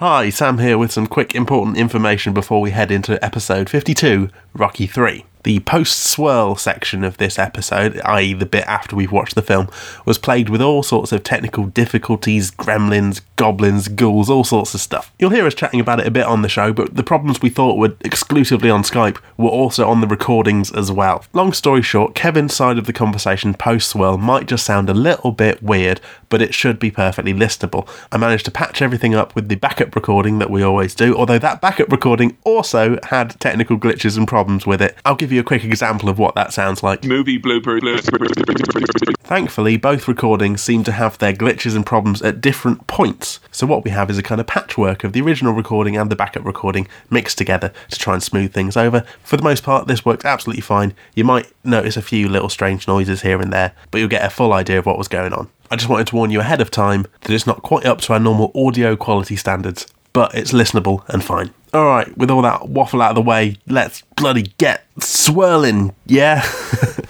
Hi, Sam here with some quick important information before we head into episode 52, Rocky 3. The post swirl section of this episode, i.e., the bit after we've watched the film, was plagued with all sorts of technical difficulties, gremlins, goblins, ghouls, all sorts of stuff. You'll hear us chatting about it a bit on the show, but the problems we thought were exclusively on Skype were also on the recordings as well. Long story short, Kevin's side of the conversation post swirl might just sound a little bit weird, but it should be perfectly listable. I managed to patch everything up with the backup recording that we always do, although that backup recording also had technical glitches and problems with it. I'll give you a quick example of what that sounds like. Movie blooper. Thankfully, both recordings seem to have their glitches and problems at different points. So, what we have is a kind of patchwork of the original recording and the backup recording mixed together to try and smooth things over. For the most part, this works absolutely fine. You might notice a few little strange noises here and there, but you'll get a full idea of what was going on. I just wanted to warn you ahead of time that it's not quite up to our normal audio quality standards, but it's listenable and fine. Alright, with all that waffle out of the way, let's bloody get swirling, yeah?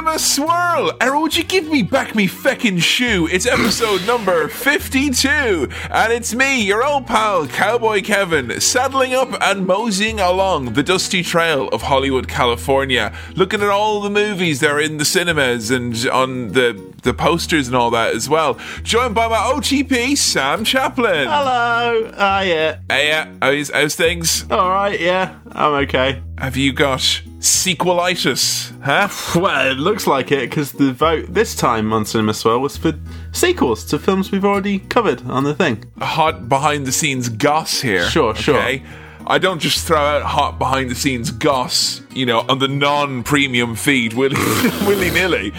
Cinema Swirl! Errol, would you give me back me feckin' shoe? It's episode number 52, and it's me, your old pal, Cowboy Kevin, saddling up and moseying along the dusty trail of Hollywood, California, looking at all the movies that are in the cinemas and on the, the posters and all that as well. Joined by my OTP, Sam Chaplin. Hello! Ah, yeah. Hey, yeah, how's, how's things? Alright, yeah, I'm okay. Have you got sequelitis, huh? Well, it looks like it because the vote this time on Cinema Swirl was for sequels to films we've already covered on the thing. hot behind the scenes goss here. Sure, sure. I don't just throw out hot behind the scenes goss, you know, on the non premium feed willy nilly.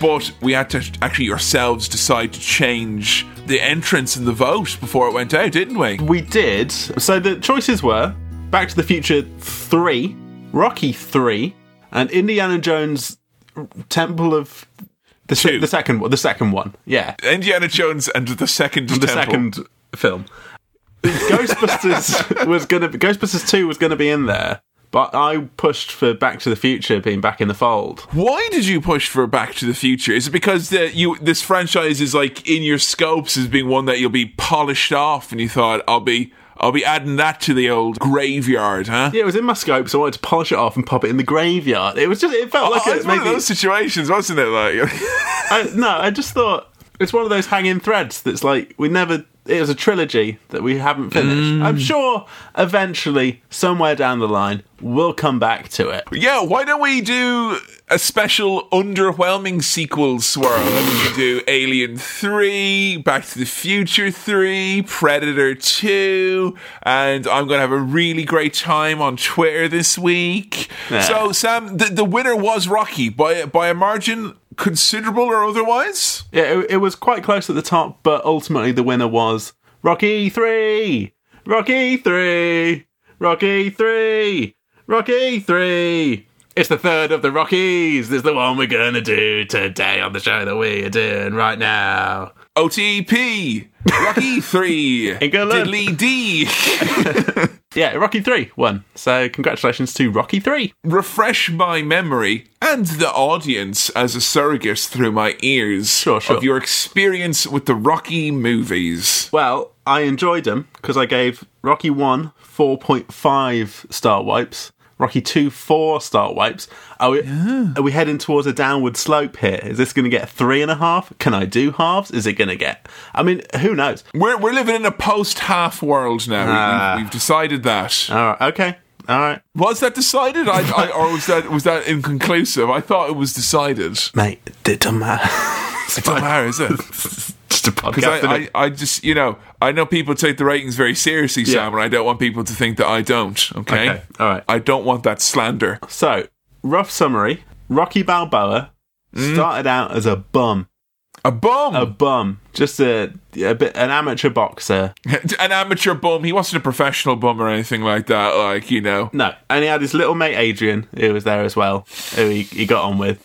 But we had to actually ourselves decide to change the entrance in the vote before it went out, didn't we? We did. So the choices were Back to the Future 3, Rocky 3, and Indiana Jones Temple of. The, se- the second one, the second one, yeah, Indiana Jones and the second the temple. second film. Ghostbusters was gonna, be, Ghostbusters Two was gonna be in there, but I pushed for Back to the Future being back in the fold. Why did you push for Back to the Future? Is it because the, you this franchise is like in your scopes as being one that you'll be polished off, and you thought I'll be I'll be adding that to the old graveyard, huh? Yeah, it was in my scope, so I wanted to polish it off and pop it in the graveyard. It was just, it felt oh, like Oh, a, it's one of those situations, wasn't it? Like, I, no, I just thought it's one of those hanging threads that's like we never. It was a trilogy that we haven't finished. Mm. I'm sure eventually, somewhere down the line, we'll come back to it. yeah, why don't we do a special underwhelming sequel swirl? We do Alien 3, Back to the Future 3, Predator 2, and I'm going to have a really great time on Twitter this week. Yeah. So, Sam, the, the winner was Rocky by, by a margin considerable or otherwise? Yeah, it, it was quite close at the top, but ultimately the winner was Rocky Three, Rocky Three, Rocky Three, Rocky Three. It's the third of the Rockies. It's the one we're gonna do today on the show that we're doing right now. OTP, Rocky 3, England. Diddly D. Yeah, Rocky Three won. So congratulations to Rocky Three. refresh my memory and the audience as a surrogate through my ears Sure, sure. of your experience with the Rocky movies. Well, I enjoyed them because I gave Rocky 1 4.5 star wipes, Rocky 2 4 star wipes. Are we, are we heading towards a downward slope here? Is this going to get three and a half? Can I do halves? Is it going to get. I mean, who knows? We're, we're living in a post half world now. We- Ah. we've, we've decided that. All right, okay. All right. Was that decided? I, I, or was that was that inconclusive? I thought it was decided. Mate, it doesn't matter. It doesn't matter, is it? A Because podcast. I. I, I just, you know, I know people take the ratings very seriously, Yeah. Sam, and I don't want people to think that I don't, okay? Okay, all right. I don't want that slander. So, rough summary Rocky Balboa mm. started out as a bum. A bum! A bum. Just a, a bit, an amateur boxer. an amateur bum. He wasn't a professional bum or anything like that. Like you know, No, and he had his little mate Adrian, who was there as well, who he, he got on with.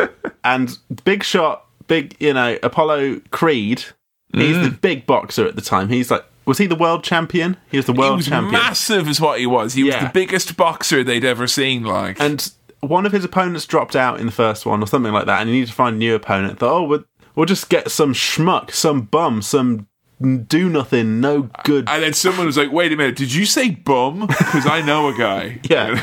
and big shot, big, you know, Apollo Creed He's the mm. big boxer at the time. He's like, was he the world champion? He was the He world was champion. massive, is what he was. He was the biggest boxer they'd ever seen. Like, and one of his opponents dropped out in the first one or something like that, and he needed to find a new opponent. Thought, oh, we'll, we'll just get some schmuck, some bum, some do nothing, no good. and then someone was like, "Wait a minute, did you say bum? Because I know a guy." yeah.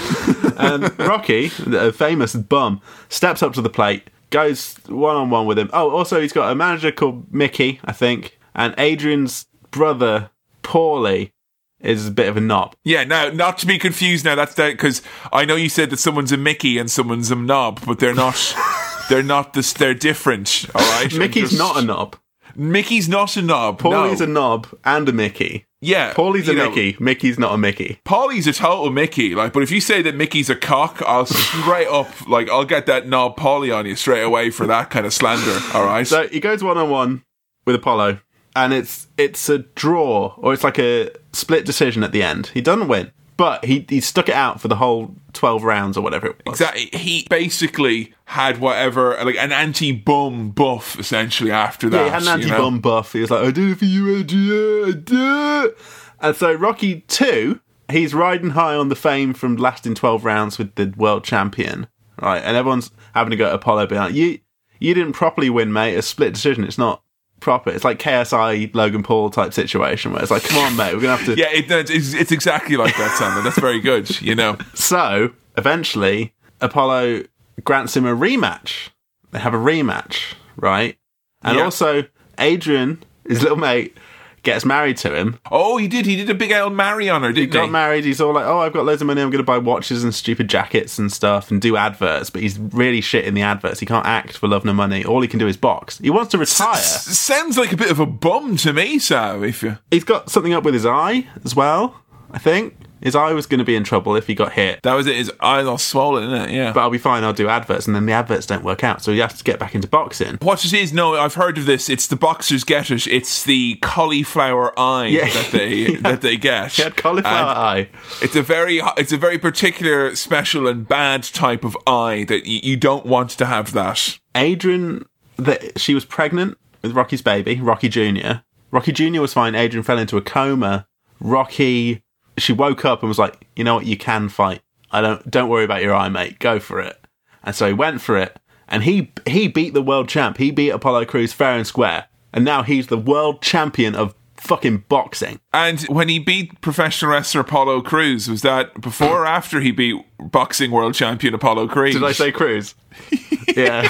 and Rocky, the famous bum, steps up to the plate, goes one on one with him. Oh, also, he's got a manager called Mickey, I think, and Adrian's brother, Paulie, is a bit of a knob. Yeah, now not to be confused. Now that's that because I know you said that someone's a Mickey and someone's a knob, but they're not. they're not this. They're different. All right. Mickey's just- not a knob. Mickey's not a knob. Paulie's no. a knob and a Mickey. Yeah. Paulie's a you know, Mickey. Mickey's not a Mickey. Paulie's a total Mickey. Like, but if you say that Mickey's a cock, I'll straight up like I'll get that knob Paulie on you straight away for that kind of slander. All right. So he goes one on one with Apollo, and it's it's a draw or it's like a split decision at the end. He doesn't win, but he he stuck it out for the whole twelve rounds or whatever it was. Exactly. He basically had whatever, like an anti-bum buff, essentially. After that, Yeah, he had an you know? anti-bum buff. He was like, "I do it for you, do. And so Rocky two, he's riding high on the fame from lasting twelve rounds with the world champion, right? And everyone's having to go to Apollo, being like, "You you didn't properly win, mate. A split decision. It's not." Proper. It's like KSI Logan Paul type situation where it's like, come on, mate, we're gonna have to Yeah, it, it's, it's exactly like that, Sander. That's very good. You know. So eventually, Apollo grants him a rematch. They have a rematch, right? And Yeah. also, Adrian, his little mate, gets married to him. Oh, he did. He did a big old marry on her, didn't he? Got married. He's all like, "Oh, I've got loads of money. I'm going to buy watches and stupid jackets and stuff, and do adverts." But he's really shit in the adverts. He can't act for love nor money. All he can do is box. He wants to retire. S- sounds like a bit of a bum to me, So If you He's got something up with his eye as well. I think his eye was going to be in trouble if he got hit. that was it, his eyes all swollen, isn't it? Yeah. But I'll be fine. I'll do adverts, and then the adverts don't work out, so he has to get back into boxing. What it is? No, I've heard of this. It's the boxers get it. It's the cauliflower eye Yeah. that they that they get. He had cauliflower And eye. It's a very it's a very particular, special, and bad type of eye that y- you don't want to have that. Adrian, that she was pregnant with Rocky's baby, Rocky Junior. Rocky Junior was fine. Adrian fell into a coma. Rocky, she woke up and was like, "You know what? You can fight. I don't. Don't worry about your eye, mate. Go for it." And so he went for it, and he he beat the world champ. He beat Apollo Crews fair and square, and now he's the world champion of fucking boxing. And when he beat professional wrestler Apollo Cruz, was that before or after he beat boxing world champion Apollo Crews? Did I say Cruz? yeah.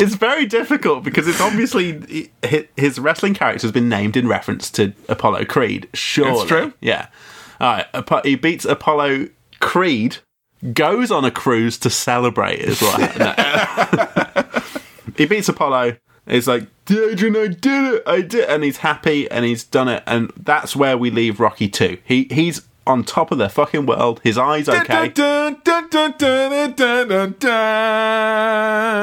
It's very difficult because it's obviously his wrestling character has been named in reference to Apollo Creed. Sure, It's true. Yeah. All right. He beats Apollo Creed, goes on a cruise to celebrate. Is what happened. He beats Apollo. He's like, Adrian, I did it, I did, it," and he's happy, and he's done it, and that's where we leave Rocky two. He he's on top of the fucking world. His eyes okay.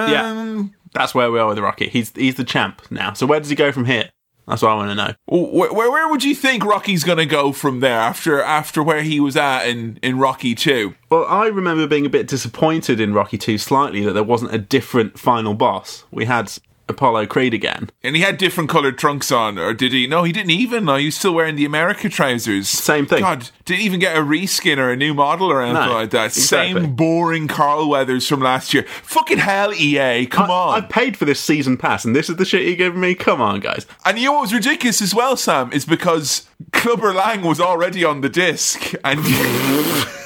Yeah. That's where we are with Rocky. He's he's the champ now. So where does he go from here? That's what I want to know. Where, where, where would you think Rocky's going to go from there after after where he was at in, in Rocky 2? Well, I remember being a bit disappointed in Rocky 2 slightly that there wasn't a different final boss. We had Apollo Creed again. And he had different coloured trunks on, or did he? No, he didn't even. No, he was still wearing the America trousers. Same thing. God, didn't even get a reskin or a new model or anything No, like that. exactly. Same boring Carl Weathers from last year. Fucking hell, EA, come I, on. I've paid for this season pass, and this is the shit you're giving me? Come on, guys. And you know what was ridiculous as well, Sam, is because Clubber Lang was already on the disc, and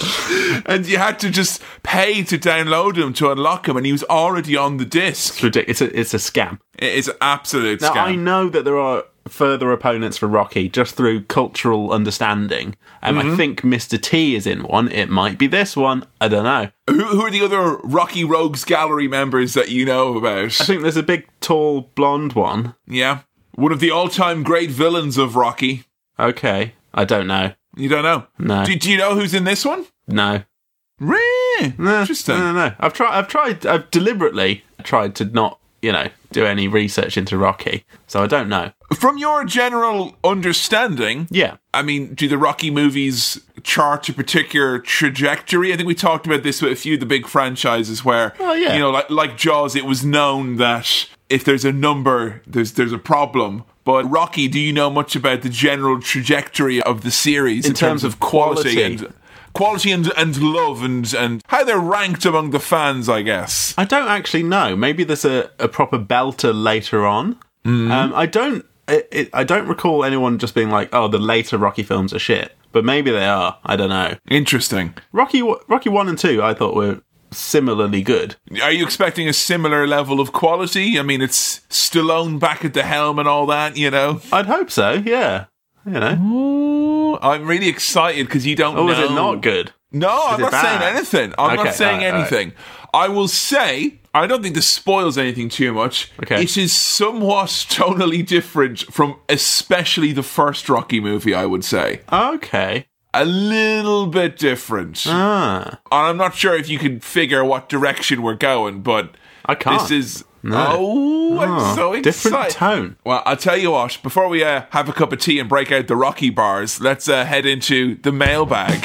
and you had to just pay to download him to unlock him, and he was already on the disc. It's ridiculous. It's a, it's a scam. It is an absolute Now, scam. I know that there are further opponents for Rocky just through cultural understanding. Um, Mm-hmm. I think Mr. T is in one. It might be this one. I don't know. who, who are the other Rocky Rogues Gallery members that you know about? I think there's a big, tall, blonde one. yeah, one of the all-time great villains of Rocky. Okay. I don't know. You don't know? No. Do, do you know who's in this one? No. Really? No, Interesting. No, no, no. I've tried. I've tried. I've deliberately tried to not, you know, do any research into Rocky. So I don't know. From your general understanding, Yeah. I mean, do the Rocky movies chart a particular trajectory? I think we talked about this with a few of the big franchises where, Oh, yeah. you know, like, like Jaws, it was known that if there's a number, there's there's a problem. But Rocky, do you know much about the general trajectory of the series in, terms of quality. and quality and, and love and and how they're ranked among the fans? I guess. I don't actually know. Maybe there's a, a proper belter later on. Mm-hmm. Um, I don't. It, it, I don't recall anyone just being like, "Oh, the later Rocky films are shit," but maybe they are. I don't know. Interesting. Rocky, Rocky one and two, I thought were similarly good. Are you expecting a similar level of quality? I mean, it's Stallone back at the helm and all that. You know. I'd hope so. Yeah, you know. Ooh, I'm really excited because you don't was know. it not good? No, I'm it not saying anything. I'm Okay, not saying alright. anything. I will say, I don't think this spoils anything too much. Okay. It is somewhat tonally different from especially the first Rocky movie, I would say. Okay. A little bit different. Ah, And I'm not sure if you can figure what direction we're going, but I can't. this is. Oh, I'm Oh, so excited. different tone. Well, I'll tell you what, before we uh, have a cup of tea and break out the Rocky bars, let's uh, head into the mailbag.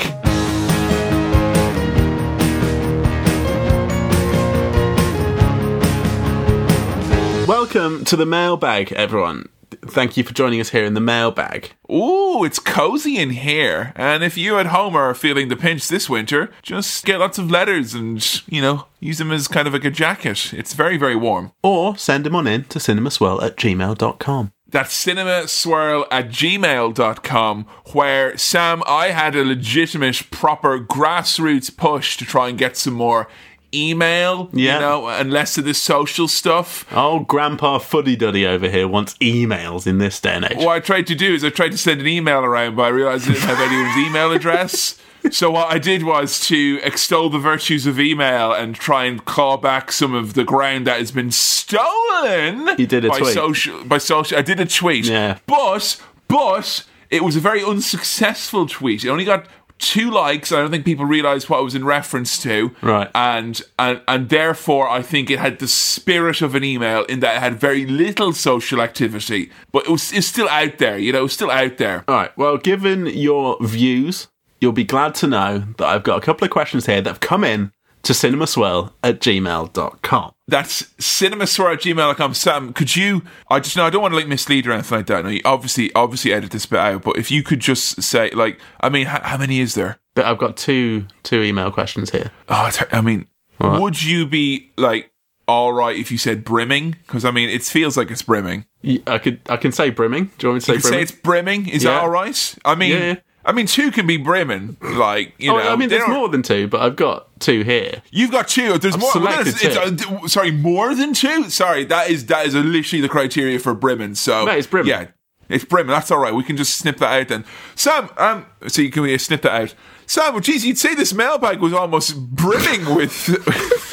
Welcome to the mailbag, everyone. Thank you for joining us here in the mailbag. Ooh, it's cozy in here. And if you at home are feeling the pinch this winter, just get lots of letters and, you know, use them as kind of like a jacket. It's very, very warm. Or send them on in to cinemaswirl at gmail.com. That's cinemaswirl at gmail.com, where Sam, I had a legitimate, proper grassroots push to try and get some more email, Yeah. you know, and less of this social stuff. Oh, Grandpa Fuddy Duddy over here wants emails in this day and age. What I tried to do is I tried to send an email around, but I realized I didn't have anyone's email address. So what I did was to extol the virtues of email and try and claw back some of the ground that has been stolen. You did a by tweet. social by social. I did a tweet. Yeah. But but it was a very unsuccessful tweet. It only got two likes. I don't think people realised what it was in reference to. Right. And and and therefore I think it had the spirit of an email in that it had very little social activity. But it was it's still out there, you know, it was still out there. All right. Well, given your views, you'll be glad to know that I've got a couple of questions here that have come in to cinemaswirl at gmail.com. That's cinemaswirl at gmail.com. Sam, could you I just know I don't want to like mislead or anything like that. No, you obviously obviously edit this bit out, but if you could just say like I mean how, how many is there? But I've got two two email questions here. Oh, I mean, would you be like all right if you said brimming? Because I mean, it feels like it's brimming. I could I can say brimming. Do you want me to say You say brimming? it's brimming. Is that all right? I mean, Yeah, yeah. I mean, two can be brimming. Like you Oh, know, I mean, there's more than two, but I've got two here. You've got two. There's more. selected it's- it's, uh, sorry, more than two. Sorry, that is that is literally the criteria for brimming. So No, it's brimming. Yeah, it's brimming. That's all right. We can just snip that out then. Sam, um, so you can we snip that out? Sam, well, geez, you'd say this mailbag was almost brimming with.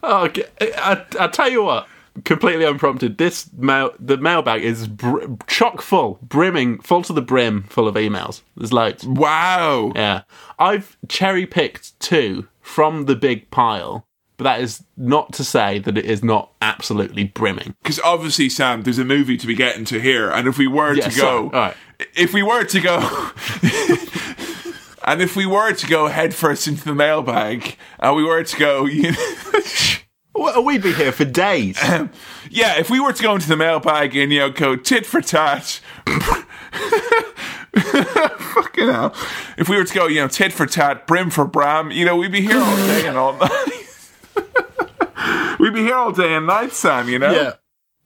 Oh, okay. I, I, I tell you what, completely unprompted. This mail, the mailbag is br- chock full, brimming, full to the brim, full of emails. There's loads. wow. Yeah, I've cherry picked two from the big pile, but that is not to say that it is not absolutely brimming. because obviously, Sam, there's a movie to be getting to here, and if we were Yeah, to go, right. if we were to go, and if we were to go headfirst into the mailbag, and we were to go, you know, we'd be here for days. yeah, if we were to go into the mailbag and you know go tit for tat. Fucking hell. If we were to go, you know, tit for tat, brim for bram, you know, we'd be here all day and all night. we'd be here all day and night, Sam, you know? Yeah.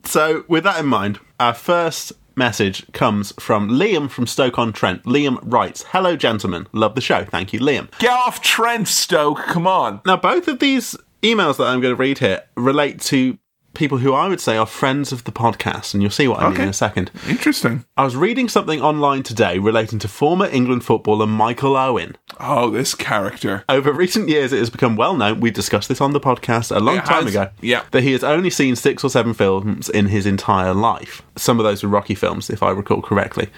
So, with that in mind, our first message comes from Liam from Stoke on Trent. Liam writes, Hello, gentlemen. Love the show. Thank you, Liam. Get off Trent, Stoke, come on. Now, both of these emails that I'm going to read here relate to people who I would say are friends of the podcast, and you'll see what I mean in a second. Interesting. I was reading something online today relating to former England footballer Michael Owen. Oh, this character. Over recent years, it has become well known, we discussed this on the podcast a long It time has, ago, yeah. that he has only seen six or seven films in his entire life. Some of those were Rocky films, if I recall correctly.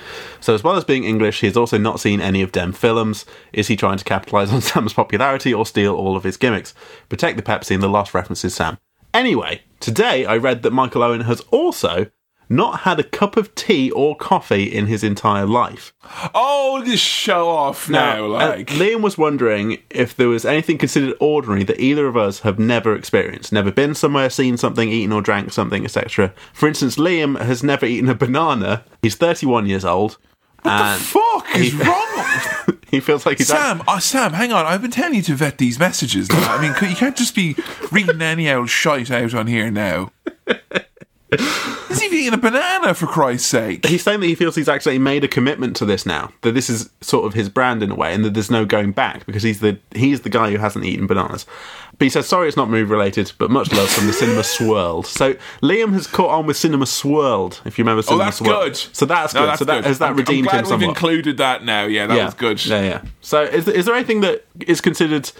So, as well as being English, he has also not seen any of them films. Is he trying to capitalise on Sam's popularity or steal all of his gimmicks? Protect the Pepsi and the lost references, Sam. Anyway, today I read that Michael Owen has also not had a cup of tea or coffee in his entire life. Oh, this show off now. uh, like, Liam was wondering if there was anything considered ordinary that either of us have never experienced, never been somewhere, seen something, eaten or drank something, etc. For instance, Liam has never eaten a banana. He's 31 years old. what and the fuck is he- wrong? He feels like he's Sam, uh, Sam, hang on. I've been telling you to vet these messages. Now. I mean, you can't just be reading any old shite out on here now. Is he eating a banana, for Christ's sake. he's saying that he feels he's actually made a commitment to this now that this is sort of his brand in a way and that there's no going back because he's the he's the guy who hasn't eaten bananas but he says sorry it's not move related but much love from the cinema swirled so liam has caught on with cinema swirled if you remember Oh, that's swirled good. so that's No, good that's so that good. has that I'm, redeemed I'm glad him we've somewhat included that now. Yeah, that yeah was good. yeah yeah so is, there- is there anything that is considered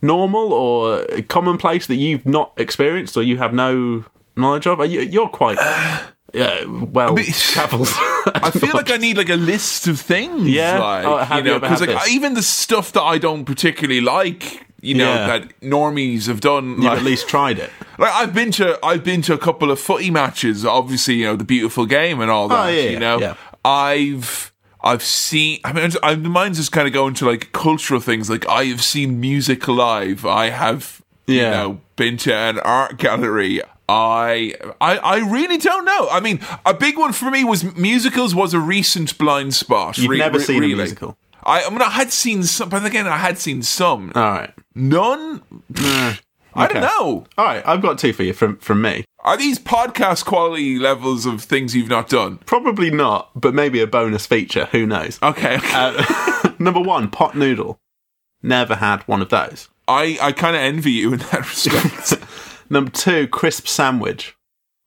normal or commonplace that you've not experienced or you have no knowledge of Are you, you're quite yeah, well travelled I feel like I need like a list of things. Yeah? like, Oh, you you know, because like even the stuff that I don't particularly like, you know, Yeah. that normies have done. you've like, at least tried it Like I've been to I've been to a couple of footy matches, obviously, you know, the beautiful game and all oh, that. Oh, yeah, you know. yeah. I've I've seen I mean I, mine's just kinda going to like cultural things. Like I have seen music live. I have you know been to an art gallery. I, I I really don't know. I mean, a big one for me was musicals was a recent blind spot. You've re- never re- seen really. a musical I, I mean, I had seen some, but again, I had seen some. all right None. I okay. don't know. All right, I've got two for you from from me. Are these podcast quality levels of things you've not done? Probably not, but maybe a bonus feature. Who knows? Okay. okay. Uh, number one, pot noodle. Never had one of those. I, I kind of envy you in that respect. Number two, crisp sandwich.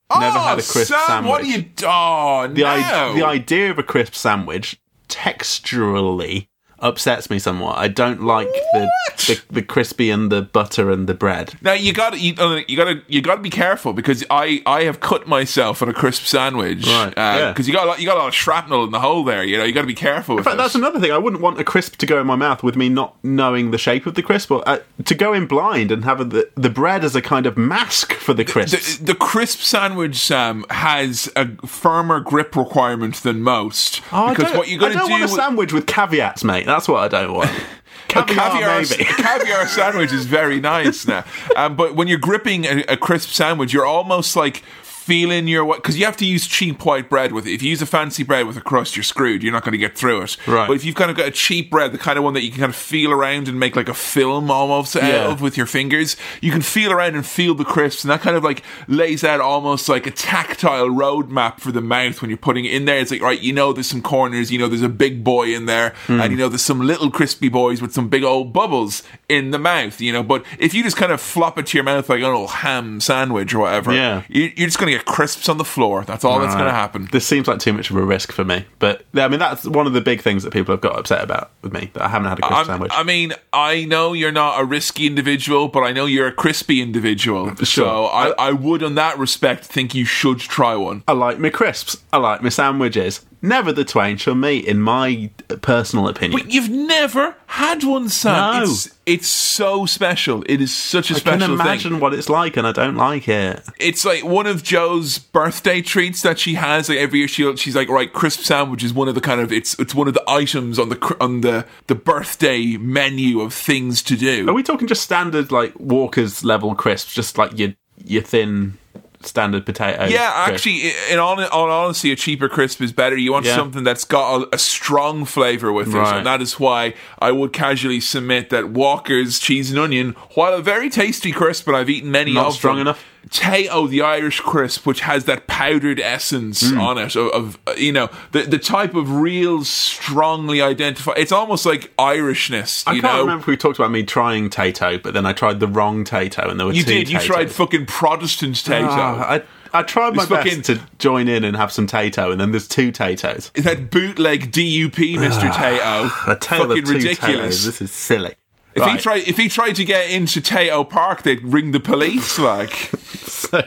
Never oh, had a crisp Sam, sandwich. What are you? Oh, The, no. i- the idea of a crisp sandwich texturally upsets me somewhat. I don't like the, the the crispy and the butter and the bread. Now you got to you, uh, you got to you got to be careful because I I have cut myself on a crisp sandwich, Right, yeah. Because you got a lot, you got a lot of shrapnel in the hole there. You know, you got to be careful. With In fact, that's another thing. I wouldn't want a crisp to go in my mouth with me not knowing the shape of the crisp, or uh, to go in blind and have the the bread as a kind of mask for the crisp. the, the crisp sandwich, Sam, has a firmer grip requirement than most. Oh, I because don't- what you're going I to don't do want a with- sandwich with caveats, mate. That's what I don't want. A Caviar, caviar, maybe. a caviar sandwich is very nice now. Um, but when you're gripping a, a crisp sandwich, you're almost like feeling your way because you have to use cheap white bread with it. If you use a fancy bread with a crust, you're screwed. You're not going to get through it. Right. But if you've kind of got a cheap bread, the kind of one that you can kind of feel around and make like a film almost out Yeah. of with your fingers, you can feel around and feel the crisps, and that kind of like lays out almost like a tactile roadmap for the mouth when you're putting it in there. It's like right, you know, there's some corners, you know, there's a big boy in there, Hmm. and you know, there's some little crispy boys with some big old bubbles in the mouth, you know. But if you just kind of flop it to your mouth like an old ham sandwich or whatever, Yeah. you, you're just going to get crisps on the floor. That's all that's going to happen. This seems like too much of a risk for me. But yeah, I mean, that's one of the big things that people have got upset about with me that I haven't had a crisp I'm- sandwich. I mean, I know you're not a risky individual, but I know you're a crispy individual. So I, I would, on that respect, think you should try one. I like my crisps. I like my sandwiches. Never the twain shall meet, in my personal opinion. But you've never had one, Sam. No. It's, it's so special. It is such a I special thing. I can thing. imagine what it's like, and I don't like it. It's like one of Joe's birthday treats that she has. Like every year, she she's like, right, crisp sandwich is one of the kind of it's it's one of the items on the on the the birthday menu of things to do. Are we talking just standard like Walker's level crisps, just like your your thin standard potato? Yeah, crisp? actually, in all, all honesty, a cheaper crisp is better. You want Yeah. something that's got a, a strong flavour with it, Right. and that is why I would casually submit that Walker's cheese and onion, while a very tasty crisp, and I've eaten many Not of strong them, enough? Tayto, the Irish crisp, which has that powdered essence Hmm. on it of, of uh, you know the the type of real strongly identified. It's almost like Irishness. I can't know? remember if we talked about me trying Tayto, but then I tried the wrong Tayto, and there were You did. You tried fucking Protestant Tayto. Ah, I I tried my best fucking- to join in and have some Tayto, and then there's two Taytos. that bootleg DUP, Mr. Tayto. A tale Fucking of two ridiculous. Taytos. This is silly. If Right. he tried, if he tried to get into Tayto Park, they'd ring the police. Like, So,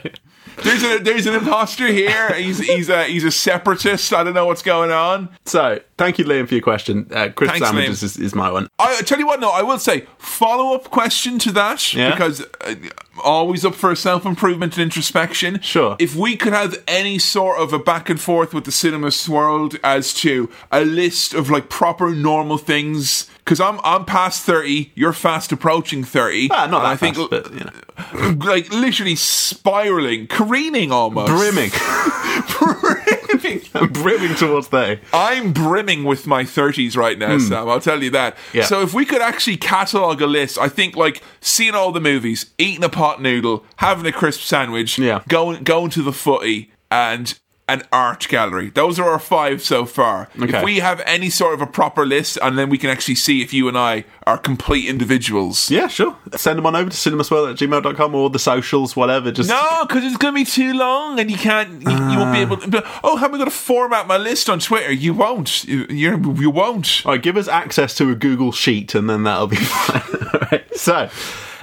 there's a there's an imposter here. He's he's a he's a separatist. I don't know what's going on. So, thank you, Liam, for your question. Uh, Chris Thanks, Sandwiches is, is my one. I I tell you what, no, I will say follow up question to that Yeah. because uh, always up for self improvement and introspection. Sure. If we could have any sort of a back and forth with the cinema world as to a list of like proper normal things. Because I'm I'm past thirty, you're fast approaching thirty. Ah, not that I think fast, but, you know. like literally spiraling, careening almost, Brimming. brimming. I'm brimming towards 30. I'm brimming with my 30s right now, hmm. Sam. I'll tell you that. Yeah. So if we could actually catalog a list, I think like seeing all the movies, eating a pot noodle, having a crisp sandwich, Yeah. going going to the footy, and an art gallery. Those are our five so far. Okay. If we have any sort of a proper list, and then we can actually see if you and I are complete individuals. Yeah, sure. Send them on over to cinemaswirl at gmail.com or the socials, whatever. Just No, because it's going to be too long, and you can't. You, you won't be able. to... Oh, how am I going to format my list on Twitter? You won't. You, you're, you won't. All right, give us access to a Google Sheet and then that'll be fine. All right. So,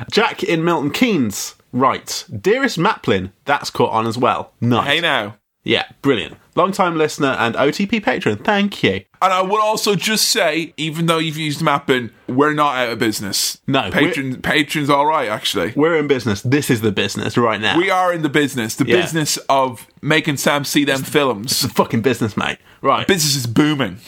Jack in Milton Keynes writes Dearest Maplin, that's caught on as well. Nice. Hey now. Yeah, brilliant. Long time listener and OTP patron. Thank you. And I would also just say, even though you've used Maplin, we're not out of business. No, patrons, patrons, all right. Actually, We're in business. This is the business right now. we are in the business, the Yeah. business of making Sam see them films. It's a fucking business, mate. Right. Business is booming.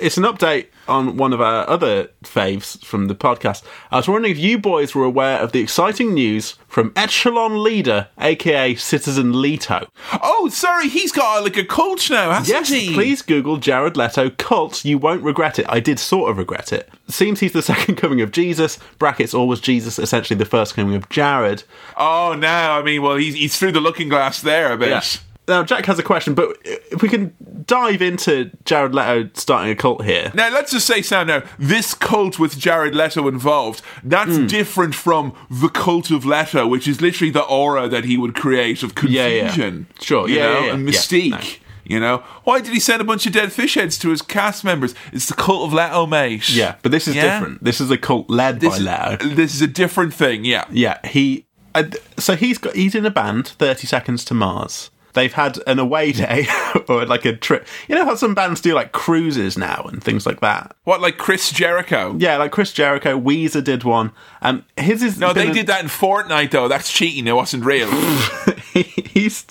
It's an update on one of our other faves from the podcast. I was wondering if you boys were aware of the exciting news from Echelon Leader, aka Citizen Leto. Oh, sorry, he's got like a cult now, hasn't Yes, he? please Google Jared Leto cult. You won't regret it. I did sort of regret it. Seems he's the second coming of Jesus. Brackets always Jesus, essentially the first coming of Jared. Oh, no, I mean, well, he's he's through the looking glass there a bit. Now Jack has a question, but if we can dive into Jared Leto starting a cult here. Now, let's just say, Sam, now, this cult with Jared Leto involved, that's Hmm. different from the cult of Leto, which is literally the aura that he would create of Yeah, yeah. confusion. Sure, you yeah, know, yeah, yeah. and Yeah, mystique. no. You know, why did he send a bunch of dead fish heads to his cast members? It's the cult of Leto, mate. Yeah, but this is Yeah? different. This is a cult led This, by Leto. this is a different thing. Yeah. Yeah, he. Uh, so he's got. He's in a band. Thirty Seconds to Mars. They've had an away day or like a trip. You know how some bands do like cruises now and things like that. What, like Chris Jericho? Yeah, like Chris Jericho, Weezer did one. Um, his is No, they a- did that in Fortnite though. That's cheating. It wasn't real. he's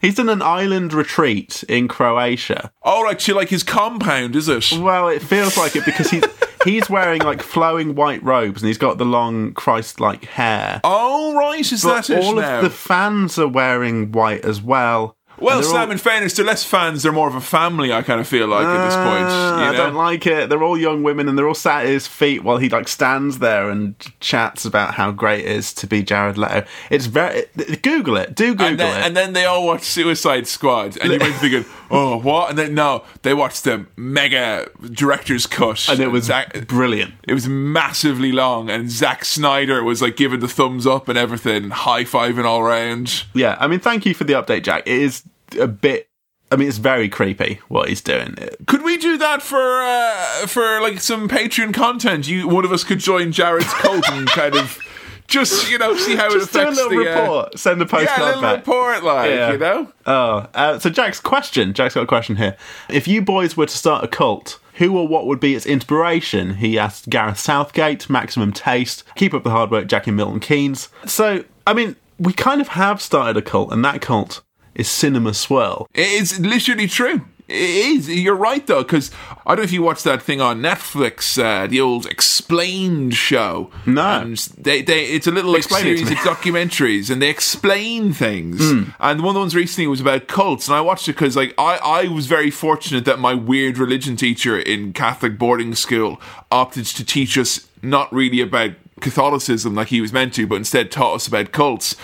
he's done an island retreat in Croatia. oh, right, to like his compound, is it? Well, it feels like it because he's he's wearing like flowing white robes and he's got the long Christ-like hair. Oh, right, is But that it all now? of the fans are wearing white as well. Well, Sam, all- in fairness, they're less fans. They're more of a family. I kind of feel like at this point. Ah, You I don't like it. They're all young women and they're all sat at his feet while he like stands there and chats about how great it is to be Jared Leto. It's very Google it. Do Google and then, it. and then they all watch Suicide Squad, and you might be thinking, "Oh, what?" And then no, they watched the mega director's cut, and it was Zack- brilliant. It was massively long, and Zack Snyder was like giving the thumbs up and everything, high fiving all around. Yeah, I mean, thank you for the update, Jack. It is a bit. I mean, it's very creepy what he's doing. Could we do that for uh, for like some Patreon content? You, one of us could join Jared's cult and kind of just you know see how it Just do a affects little the uh, report. Send a yeah, postcard a little back. report, like Yeah. you know. Oh, uh, so Jack's question. Jack's got a question here. If you boys were to start a cult, who or what would be its inspiration? He asked Gareth Southgate, Maximum Taste, Keep Up the Hard Work, Jackie Milton Keynes. So, I mean, we kind of have started a cult, and that cult is Cinema Swirl. It's literally true. It is. You're right though, because I don't know if you watched that thing on Netflix, uh, the old Explained show. No. and they, they it's a little Explain series of documentaries, and they explain things. Hmm. And one of the ones recently was about cults, and I watched it because like I I was very fortunate that my weird religion teacher in Catholic boarding school opted to teach us not really about Catholicism like he was meant to, but instead taught us about cults.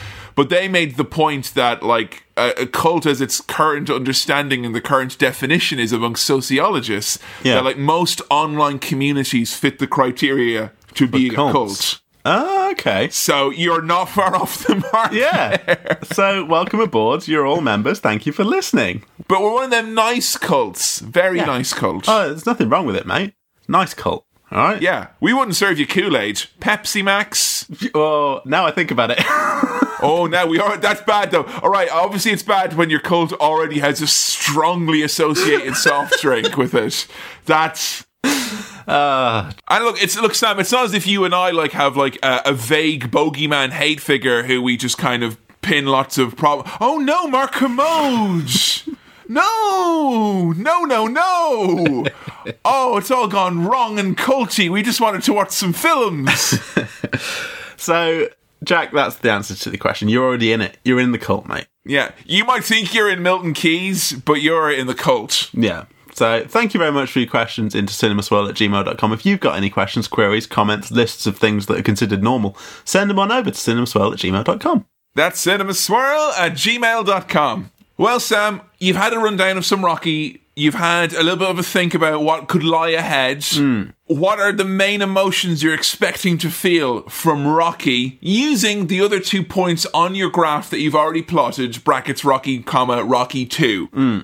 But they made the point that, like, a, a cult, as its current understanding and the current definition is among sociologists, Yeah. that like most online communities fit the criteria to being a cult. Oh, okay. So you're not far off the mark. Yeah. so, welcome aboard. You're all members. Thank you for listening. But we're one of them nice cults. Very Yeah. nice cult. Oh, there's nothing wrong with it, mate. Nice cult. All right. yeah. We wouldn't serve you Kool Aid. Pepsi Max. Well, now I think about it. Oh, now we are. That's bad though. All right. Obviously, it's bad when your cult already has a strongly associated soft drink with it. That's. Uh, And look, it's look, Sam. It's not as if you and I like have like a, a vague bogeyman hate figure who we just kind of pin lots of problems. Oh no, Mark Kermode. No, no, no, no. Oh, it's all gone wrong and culty. We just wanted to watch some films. so, Jack, that's the answer to the question. You're already in it. You're in the cult, mate. Yeah, you might think you're in Milton Keynes, but you're in the cult. Yeah. So thank you very much for your questions into cinemaswirl at gmail.com. If you've got any questions, queries, comments, lists of things that are considered normal, send them on over to cinemaswirl at gmail.com. That's cinemaswirl at gmail.com. Well, Sam, you've had a rundown of some Rocky. You've had a little bit of a think about what could lie ahead. Hmm. What are the main emotions you're expecting to feel from Rocky using the other two points on your graph that you've already plotted, brackets Rocky, comma, Rocky 2? Hmm.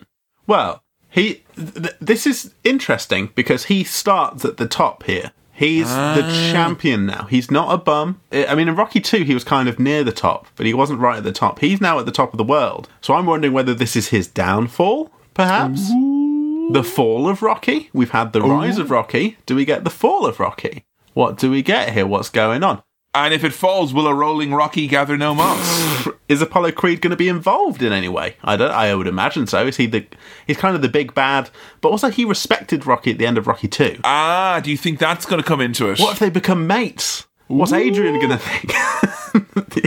Well, he. Th- this is interesting because he starts at the top here. He's the ah. champion now. He's not a bum. I mean, in Rocky 2, he was kind of near the top, but he wasn't right at the top. He's now at the top of the world. So I'm wondering whether this is his downfall, perhaps? The fall of Rocky? We've had the rise of Rocky. Do we get the fall of Rocky? What do we get here? What's going on? And if it falls, will a rolling Rocky gather no moss? Is Apollo Creed going to be involved in any way? I don't. I would imagine so. Is he the? He's kind of the big bad, but also he respected Rocky at the end of Rocky Two. ah, do you think that's going to come into it? What if they become mates? What's Adrian going to think?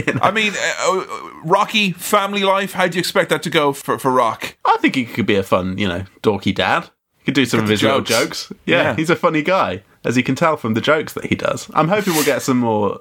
You know? I mean, uh, uh, Rocky, family life, how do you expect that to go for, for Rock? I think he could be a fun, you know, dorky dad. He could do some of his jokes. jokes. Yeah, Yeah. he's a funny guy, as you can tell from the jokes that he does. I'm hoping we'll get some more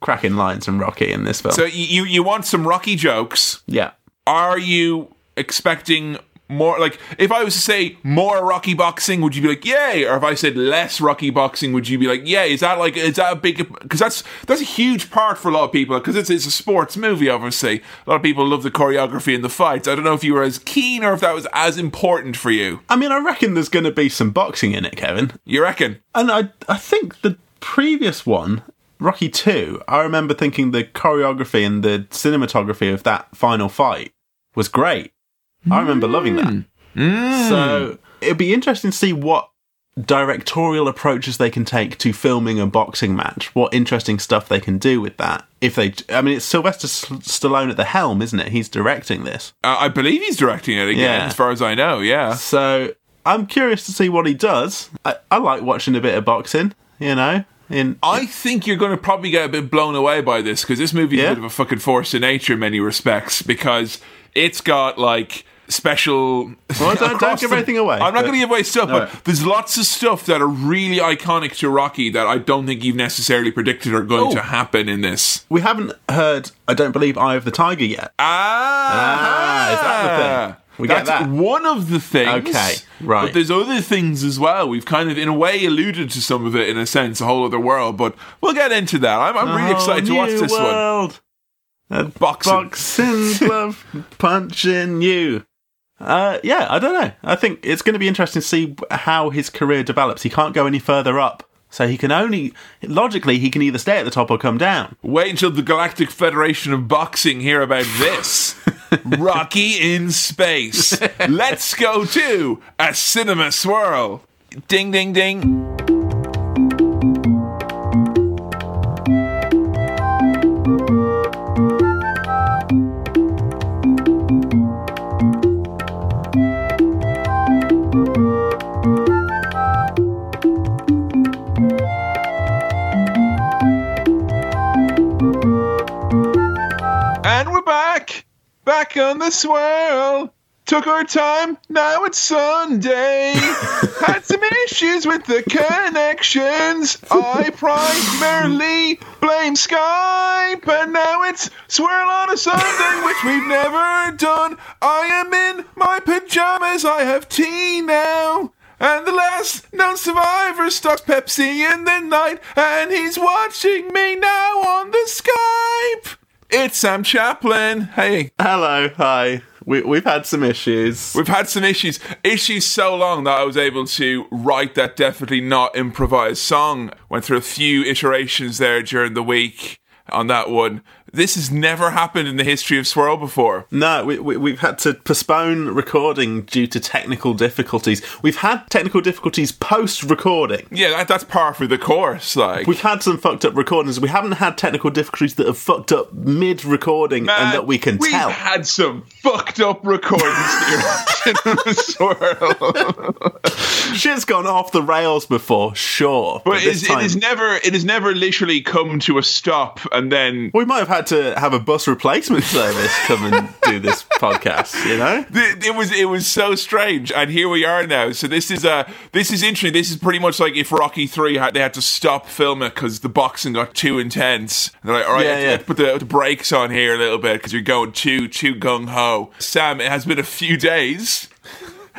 cracking lines from Rocky in this film. So you, you want some Rocky jokes. yeah. Are you expecting more, like, if I was to say more Rocky boxing, would you be like, yay? Or if I said less Rocky boxing, would you be like, yay? Is that like, is that a big, because that's, that's a huge part for a lot of people, because it's, it's a sports movie, obviously. A lot of people love the choreography and the fights. I don't know if you were as keen or if that was as important for you. I mean, I reckon there's going to be some boxing in it, Kevin. You reckon? And I, I think the previous one, Rocky 2, I remember thinking the choreography and the cinematography of that final fight was great. I remember loving that. So it'd be interesting to see what directorial approaches they can take to filming a boxing match. What interesting stuff they can do with that. If they, I mean, it's Sylvester Stallone at the helm, isn't it? He's directing this. Uh, I believe he's directing it again, Yeah. as far as I know, yeah. So I'm curious to see what he does. I, I like watching a bit of boxing, you know. In I think you're going to probably get a bit blown away by this because this movie's Yeah? a bit of a fucking force of nature in many respects because it's got like special. Well, don't- don't give anything away, I'm not going to give away stuff, but there's lots of stuff that are really iconic to Rocky that I don't think you've necessarily predicted are going Oh. to happen in this. we haven't heard, I don't believe, Eye of the Tiger yet. Ah, Ah, is that the thing? We get That's that. one of the things. Okay, right. But there's other things as well. We've kind of, in a way, alluded to some of it in a sense, a whole other world. But we'll get into that. I'm, I'm really excited to watch new this one. world. A Boxing. boxing glove punching you. Uh, yeah, I don't know. I think it's going to be interesting to see how his career develops. He can't go any further up, so he can only logically he can either stay at the top or come down. Wait until the Galactic Federation of Boxing hear about this. Rocky in space. Let's go to a cinema swirl. Ding, ding, ding. Back. On the swirl. Took our time, now it's Sunday. Had some issues with the connections. I primarily blame Skype, and now it's swirl on a Sunday, which we've never done. I am in my pajamas, I have tea now. And the last known survivor stocks Pepsi in the night, and he's watching me now on the Skype. It's Sam Chaplin. Hey, Hello, hi. We, we've had some issues. we've had some issues. Issues so long that I was able to write that definitely not improvised song. Went through a few iterations there during the week on that one. This has never happened in the history of Swirl before. No, we, we, we've had to postpone recording due to technical difficulties. We've had technical difficulties post recording. Yeah, that, that's par for the course. Like, We've had some fucked up recordings. We haven't had technical difficulties that have fucked up mid recording and that we can we've tell. had some fucked up recordings here Swirl. Shit's gone off the rails before, sure. But this it's, time- it has never it has never literally come to a stop and then we might have had to have a bus replacement service come and do this podcast, you know? it, it was it was so strange. And here we are now. So this is uh this is interesting. This is pretty much like if rocky 3 had they had to stop filming because the boxing got too intense. And they're like all right Yeah, yeah. put the, the brakes on here a little bit because you're going too too gung-ho. Sam it has been a few days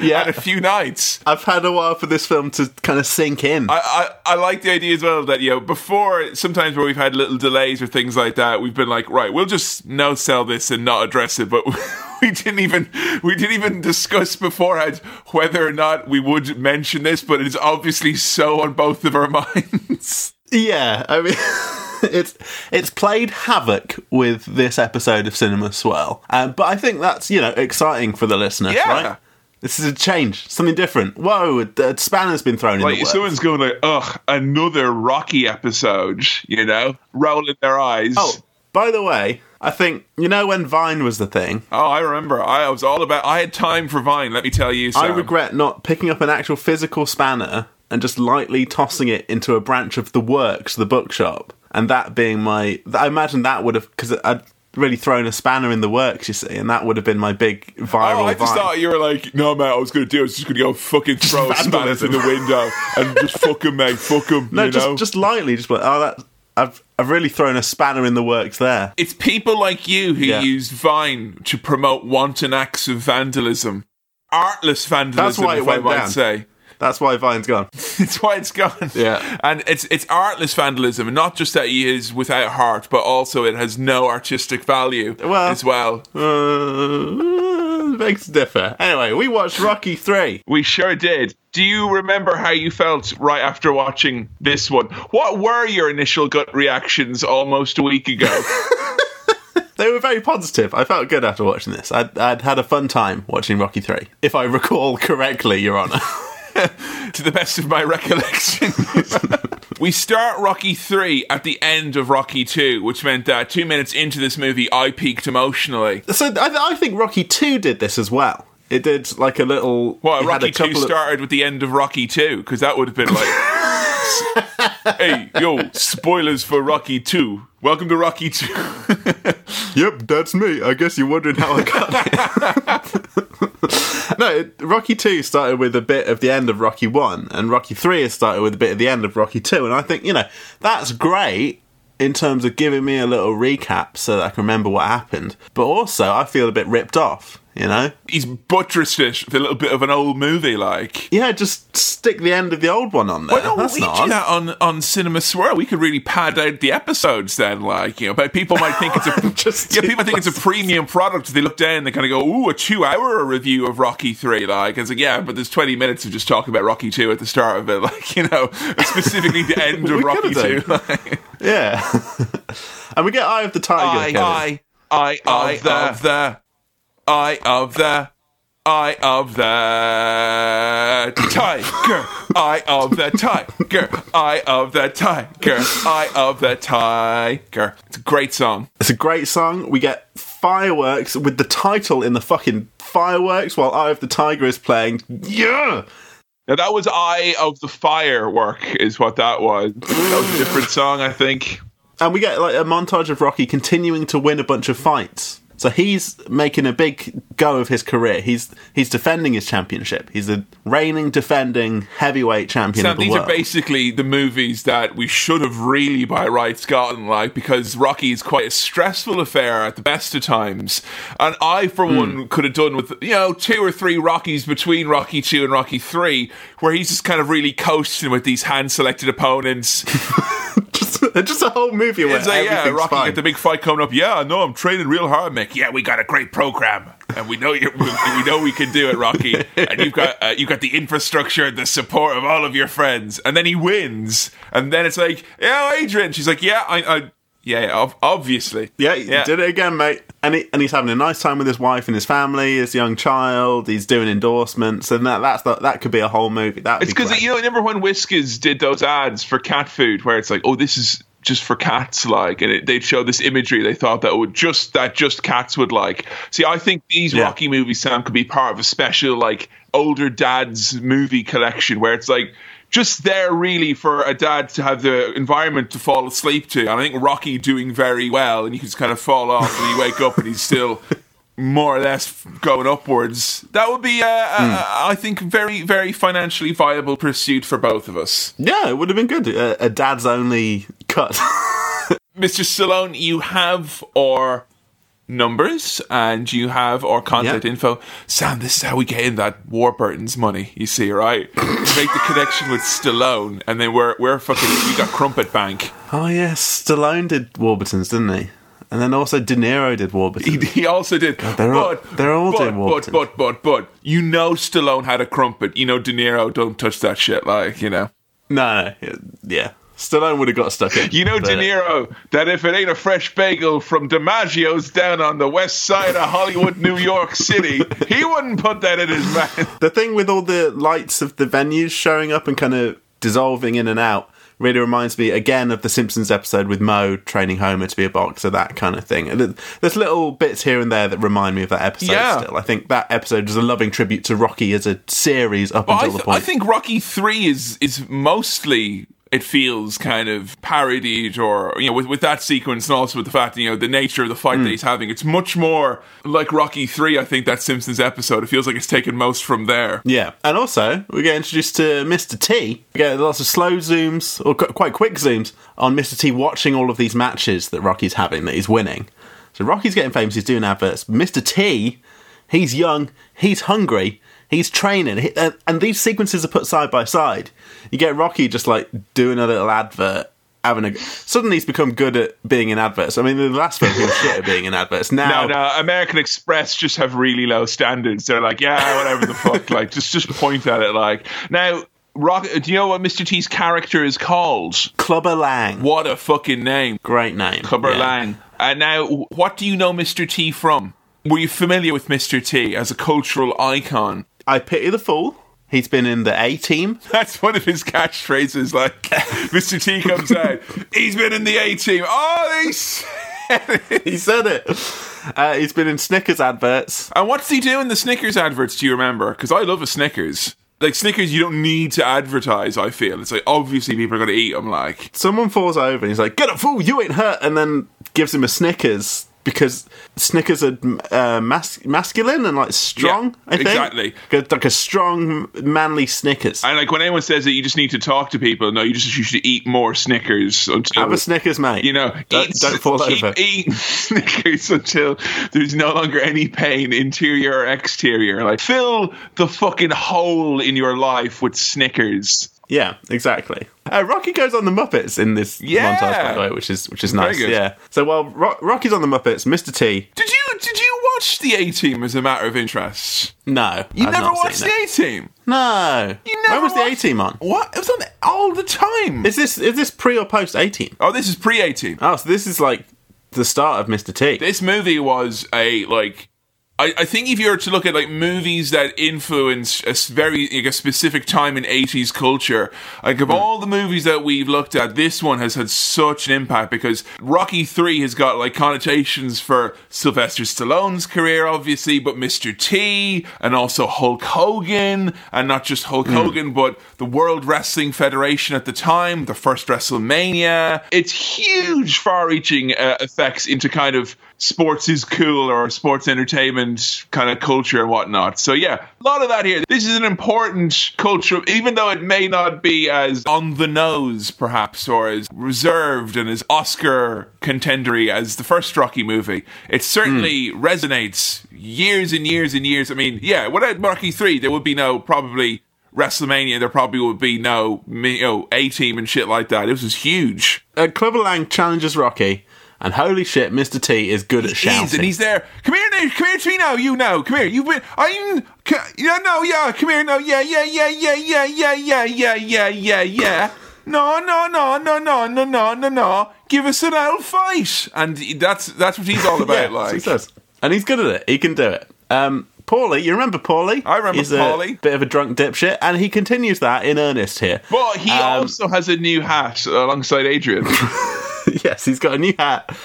Yeah. and a few nights I've had a while for this film to kind of sink in. I, I, I like the idea as well that you know before sometimes where we've had little delays or things like that we've been like right we'll just no sell this and not address it but we didn't even we didn't even discuss beforehand whether or not we would mention this but it's obviously so on both of our minds Yeah, I mean, it's it's played havoc with this episode of Cinema Swirl, um, but I think that's you know exciting for the listener, Yeah. right? This is a change, something different. Whoa, a, a spanner's been thrown in like the works. someone's going like ugh another rocky episode you know rolling their eyes Oh, by the way, I think you know when Vine was the thing. Oh, I remember. I was all about. I had time for Vine. Let me tell you. I regret not picking up an actual physical spanner and just lightly tossing it into a branch of the Works, the bookshop, and that being my. I imagine that would have because I'd really thrown a spanner in the Works, you see, and that would have been my big viral. Oh, I just Vine. thought you were like, no, mate, I was going to do. I was just going to go fucking throw a spanner through the window and just fuck him, mate. Fuck him. No, you just know? just lightly, just like oh that I've I've really thrown a spanner in the works there. It's people like you who Yeah. use Vine to promote wanton acts of vandalism. Artless vandalism, That's why it if I went might down. say. That's why Vine's gone. It's why it's gone. Yeah. And it's it's artless vandalism, and not just that he is without heart, but also it has no artistic value Well- as well. Uh, makes differ. Anyway, we watched Rocky Three. We sure did. Do you remember how you felt right after watching this one? What were your initial gut reactions almost a week ago? They were very positive. I felt good after watching this. I'd, I'd had a fun time watching Rocky Three, if I recall correctly, Your Honour. to the best of my recollection. we start Rocky 3 at the end of Rocky 2, which meant that two minutes into this movie, I peaked emotionally. so I, I think Rocky Two did this as well. It did like a little. Well, Rocky a 2 couple of- started with the end of Rocky 2, because that would have been like. hey, yo, spoilers for Rocky 2. Welcome to Rocky 2. Yep, that's me. I guess you're wondering how I got it. no, it, Rocky 2 started with a bit of the end of Rocky 1, and Rocky 3 has started with a bit of the end of Rocky 2. And I think, you know, that's great in terms of giving me a little recap so that I can remember what happened. But also, I feel a bit ripped off, you know? He's buttressed it with a little bit of an old movie, like. Yeah, just stick the end of the old one on there. Why don't that's we not do on. that on, on Cinema Swirl? We could really pad out the episodes then, like, you know, but people might think it's a Just yeah, people think it's a premium product. They look down, they kind of go, "Ooh, a two-hour review of Rocky Three. Like, it's like, yeah, but there's 20 minutes of just talking about Rocky Two at the start of it, like, you know, specifically the end of Rocky Two. Like, Yeah. and we get Eye of the Tiger. Kevin. I, I, Eye of the, Eye of the, Eye of the tiger, Eye of the tiger, Eye of the tiger, Eye of the tiger. It's a great song. It's a great song. We get fireworks with the title in the fucking fireworks while Eye of the Tiger is playing. Yeah! Now that was Eye of the Firework, is what that was. That was a different song, I think. And we get like a montage of Rocky continuing to win a bunch of fights. So he's making a big go of his career. He's he's defending his championship. He's a reigning, defending heavyweight champion Sam, of the world. these world. are basically the movies that we should have really by rights gotten, like, because Rocky is quite a stressful affair at the best of times. And I, for Hmm. one, could have done with, you know, two or three Rockies between Rocky 2 and Rocky 3, where he's just kind of really coasting with these hand selected opponents. just, just a whole movie where It's like, yeah, Rocky fine. get the big fight coming up. Yeah, no, I'm training real hard, Mick. Yeah, we got a great program, and we know you. We know we can do it, Rocky. And you've got uh, you've got the infrastructure, the support of all of your friends. And then he wins, and then it's like, yeah, Adrian. She's like, yeah, I. I Yeah, yeah, obviously. Yeah, he did it again, mate. And he, and he's having a nice time with his wife and his family, his young child. He's doing endorsements, and that that's the, that could be a whole movie. That It's because you know, remember when Whiskas did those ads for cat food, where it's like, oh, this is just for cats, like, and it, they'd show this imagery they thought that would just that just cats would like. See, I think these Yeah. Rocky movies, Sam, could be part of a special like older dads movie collection where it's like. Just there, really, for a dad to have the environment to fall asleep to. And I think Rocky doing very well, and you can just kind of fall off, and you wake up, and he's still more or less going upwards. That would be, uh, uh, I think, very, very financially viable pursuit for both of us. yeah, it would have been good. A, a dad's only cut. Mr. Stallone, you have our numbers and you have our contact Yeah. info. Sam, this is how we get in that Warburton's money, you see, right? Make the connection with Stallone, and then we're, we're fucking, we got Crumpet Bank. oh yes, Stallone did Warburtons, didn't he? And then also De Niro did Warburton. He, he also did. they're all- they're all but, doing but, but, but, but, you know Stallone had a crumpet. You know De Niro don't touch that shit, like, you know. no, no, yeah, Stallone would have got stuck in. You know, De Niro, that if it ain't a fresh bagel from DiMaggio's down on the west side of Hollywood, New York City, he wouldn't put that in his mouth. The thing with all the lights of the venues showing up and kind of dissolving in and out really reminds me again of the Simpsons episode with Moe training Homer to be a boxer, that kind of thing. And there's little bits here and there that remind me of that episode Yeah. still. I think that episode is a loving tribute to Rocky as a series up I, until th- the point. I think Rocky Three is is mostly. It feels kind of parodied, or you know, with, with that sequence, and also with the fact, you know, the nature of the fight Hmm. that he's having. It's much more like Rocky Three. I think that Simpsons episode. It feels like it's taken most from there. Yeah, and also we get introduced to Mr. T. We get lots of slow zooms or qu- quite quick zooms on Mr. T watching all of these matches that Rocky's having that he's winning. So Rocky's getting famous. He's doing adverts. Mr. T, he's young, he's hungry, he's training, and, uh, and these sequences are put side by side. You get Rocky just like doing a little advert. Having a suddenly he's become good at being in adverts. I mean, the last film he was shit at being in adverts. Now, No, no, American Express just have really low standards. They're like, yeah, whatever the fuck, like just just point at it. Like now, Rock. Uh, do you know what Mr. T's character is called? Clubber Lang, What a fucking name, great name, Clubber Yeah. Lang. And now, what do you know Mr. T from? Were you familiar with Mr. T as a cultural icon? I pity the fool. He's been in the A team. That's one of his catchphrases. Like Mr. T comes out, he's been in the A team. Oh, he's. he said it. Uh, he's been in Snickers adverts. And what's he do in the Snickers adverts? Do you remember? Because I love a Snickers. Like Snickers, you don't need to advertise. I feel it's like obviously people are going to eat them. Like Someone falls over and he's like, "Get up, fool! You ain't hurt!" And then gives him a Snickers because Snickers are uh, mas- masculine and like strong. Yeah, I think exactly. Like- a strong, manly Snickers. and like when anyone says that you just need to talk to people, no, you just you should eat more Snickers until Have a Snickers, mate. you know don't, eat, don't fall over. Eat Snickers until there's no longer any pain, interior or exterior. Like fill the fucking hole in your life with Snickers. Yeah, exactly. Uh, Rocky goes on the Muppets in this Yeah. montage, by the way, which is which is nice. Yeah. So while Ro- Rocky's on the Muppets, Mr. T. Did you did you watch the A Team as a matter of interest? No, You I've never watched the. A Team. No. You When never was the A team on? What? It was on all the time. Is this is this pre or post A team? oh, this is pre A Team. Oh, so this is like the start of Mr. T. This movie was a like. I, I think if you were to look at like movies that influence a very like, a specific time in 80s culture, like of all the movies that we've looked at, this one has had such an impact because Rocky 3 has got like connotations for Sylvester Stallone's career, obviously, but Mr. T and also Hulk Hogan, and not just Hulk Hogan, but the World Wrestling Federation at the time, the first WrestleMania. It's huge, far reaching uh, effects into kind of sports is cool or sports entertainment kind of culture and whatnot. So yeah, a lot of that here. This is an important culture, even though it may not be as on the nose, perhaps, or as reserved and as Oscar contendery as the first Rocky movie. It certainly resonates years and years and years. I mean, yeah, without Rocky three, there would be no probably. WrestleMania, there probably would be no, you know, A team and shit like that. This was huge. Uh, Clubber Lang challenges Rocky, and holy shit, Mr. T is good at He shouting. is, and he's there. Come here, now. Come here to me now. You know. Come here. You've been. I'm. Yeah. No. Yeah. Come here. No. Yeah. Yeah. Yeah. Yeah. Yeah. Yeah. Yeah. Yeah. Yeah. Yeah. Yeah. no, no, no, no, no, no, no, no, no, give us an old fight, and that's that's what he's all about. Yeah, like, he says. And he's good at it. He can do it. Um, Paulie, you remember Paulie? I remember he's a Paulie. bit of a drunk dipshit, and he continues that in earnest here. but he Um, also has a new hat alongside Adrian. yes, he's got a new hat.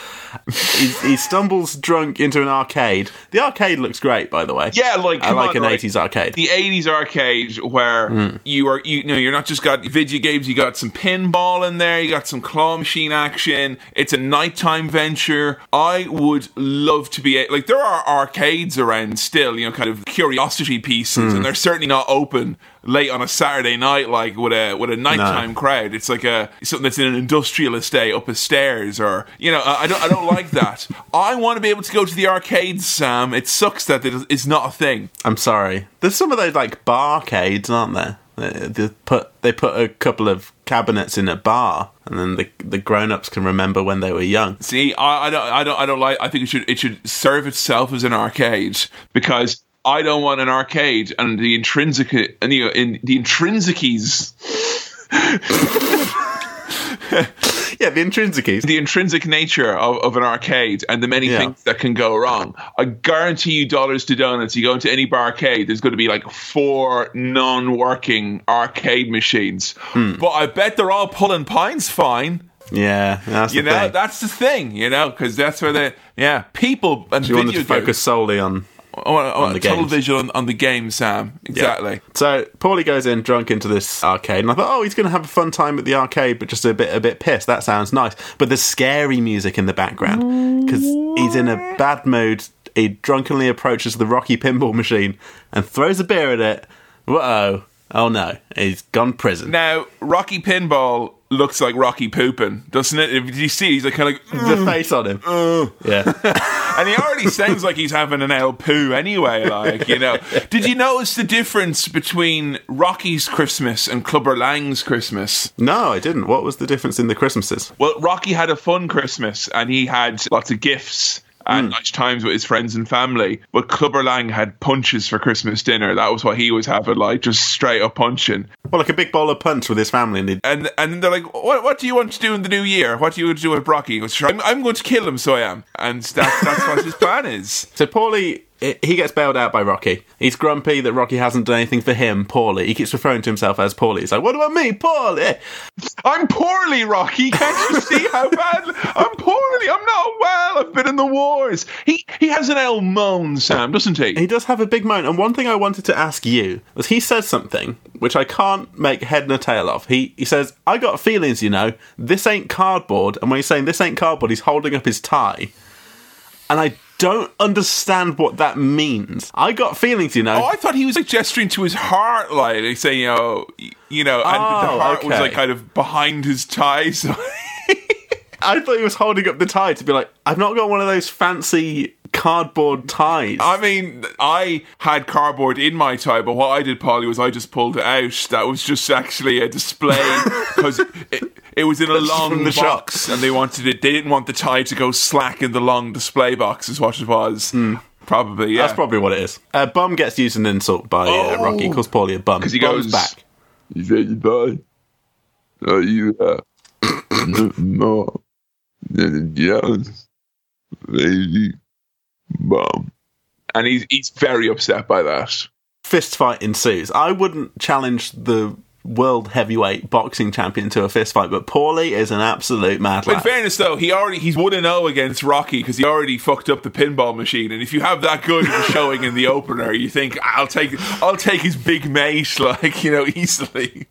He's, he stumbles drunk into an arcade. The arcade looks great, by the way. Yeah, like, I like on, an right. 80s arcade. the 80s arcade where Hmm. you are you know you're not just got video games you got some pinball in there you got some claw machine action it's a nighttime venture i would love to be a- like there are arcades around still you know kind of curiosity pieces Hmm. and they're certainly not open late on a saturday night like with a with a nighttime crowd it's like a something that's in an industrial estate up a stairs or you know i, I don't i don't like that i want to be able to go to the arcades sam it sucks that it's not a thing I'm sorry. There's some of those like barcades, aren't there? They, they put they put a couple of cabinets in a bar, and then the the grown ups can remember when they were young. See, I, I don't, I don't, I don't like. I think it should, it should serve itself as an arcade because I don't want an arcade and the intrinsic, and you know, in the intrinsicies, Yeah, the intrinsicies. the intrinsic nature of, of an arcade and the many Yeah. things that can go wrong. I guarantee you, dollars to donuts. You go into any barcade, there's going to be like four non-working arcade machines, Hmm. but I bet they're all pulling pints fine. Yeah, that's You the know, thing. that's the thing. You know, because that's where the yeah people and you video to focus games- solely on. On, on, the total games. visual on, on the game, Sam. Exactly. So Paulie goes in drunk into this arcade, and I thought, oh, he's going to have a fun time at the arcade, but just a bit a bit pissed. That sounds nice. But there's scary music in the background because he's in a bad mood. He drunkenly approaches the Rocky pinball machine and throws a beer at it. Whoa! Oh no, he's gone prison. Now, Rocky Pinball looks like Rocky pooping, doesn't it? If you see, he's like kind of like, the face on him. Mm. yeah. and he already sounds like he's having an L poo anyway. Like you know, did you notice the difference between Rocky's Christmas and Clubber Lang's Christmas? No, I didn't. What was the difference in the Christmases? Well, Rocky had a fun Christmas and he had lots of gifts and hmm. nice times with his friends and family. But Clubber Lang had punches for Christmas dinner. That was what he was having, like just straight up punching. Well, like a big bowl of punch with his family, and And and they're like, what what do you want to do in the new year? What do you want to do with Brocky? He goes, "Sure, I'm, I'm going to kill him, so I am. And that's, that's what his plan is. So Paulie, he gets bailed out by Rocky. He's grumpy that Rocky hasn't done anything for him, poorly. He keeps referring to himself as poorly. He's like, what about me, poorly? I'm poorly, Rocky. Can't you see how bad I'm poorly? I'm not well. I've been in the wars. He he has an L moan, Sam, doesn't he? He does have a big moan. And one thing I wanted to ask you was he says something which I can't make head nor tail of. He he says, I got feelings, you know. This ain't cardboard. And when he's saying this ain't cardboard, he's holding up his tie. And I don't understand what that means. I got feelings, you know. Oh, I thought he was like gesturing to his heart, like, saying, oh, you know, you know, and the Oh, heart was like kind of behind his tie. So I thought he was holding up the tie to be like, I've not got one of those fancy cardboard ties. I mean, I had cardboard in my tie, but what I did, Paulie, was I just pulled it out. That was just actually a display because it, it was in a That's long from the box, and they wanted it. They didn't want the tie to go slack in the long display box, is what it was. Probably, yeah. That's probably what it is. Uh, bum gets used as an insult by uh, Oh. Rocky. Calls Paulie a bum. because he Bum's goes back. You said you bad. Are you? Uh, no. Yes. Lady. Bum. And he's he's very upset by that. Fist fight ensues. I wouldn't challenge the world heavyweight boxing champion to a fist fight, but Paulie is an absolute mad But in fairness, though, he already he's one and zero against Rocky because he already fucked up the pinball machine. And if you have that good of a showing in the opener, you think I'll take I'll take his big mate like you know easily.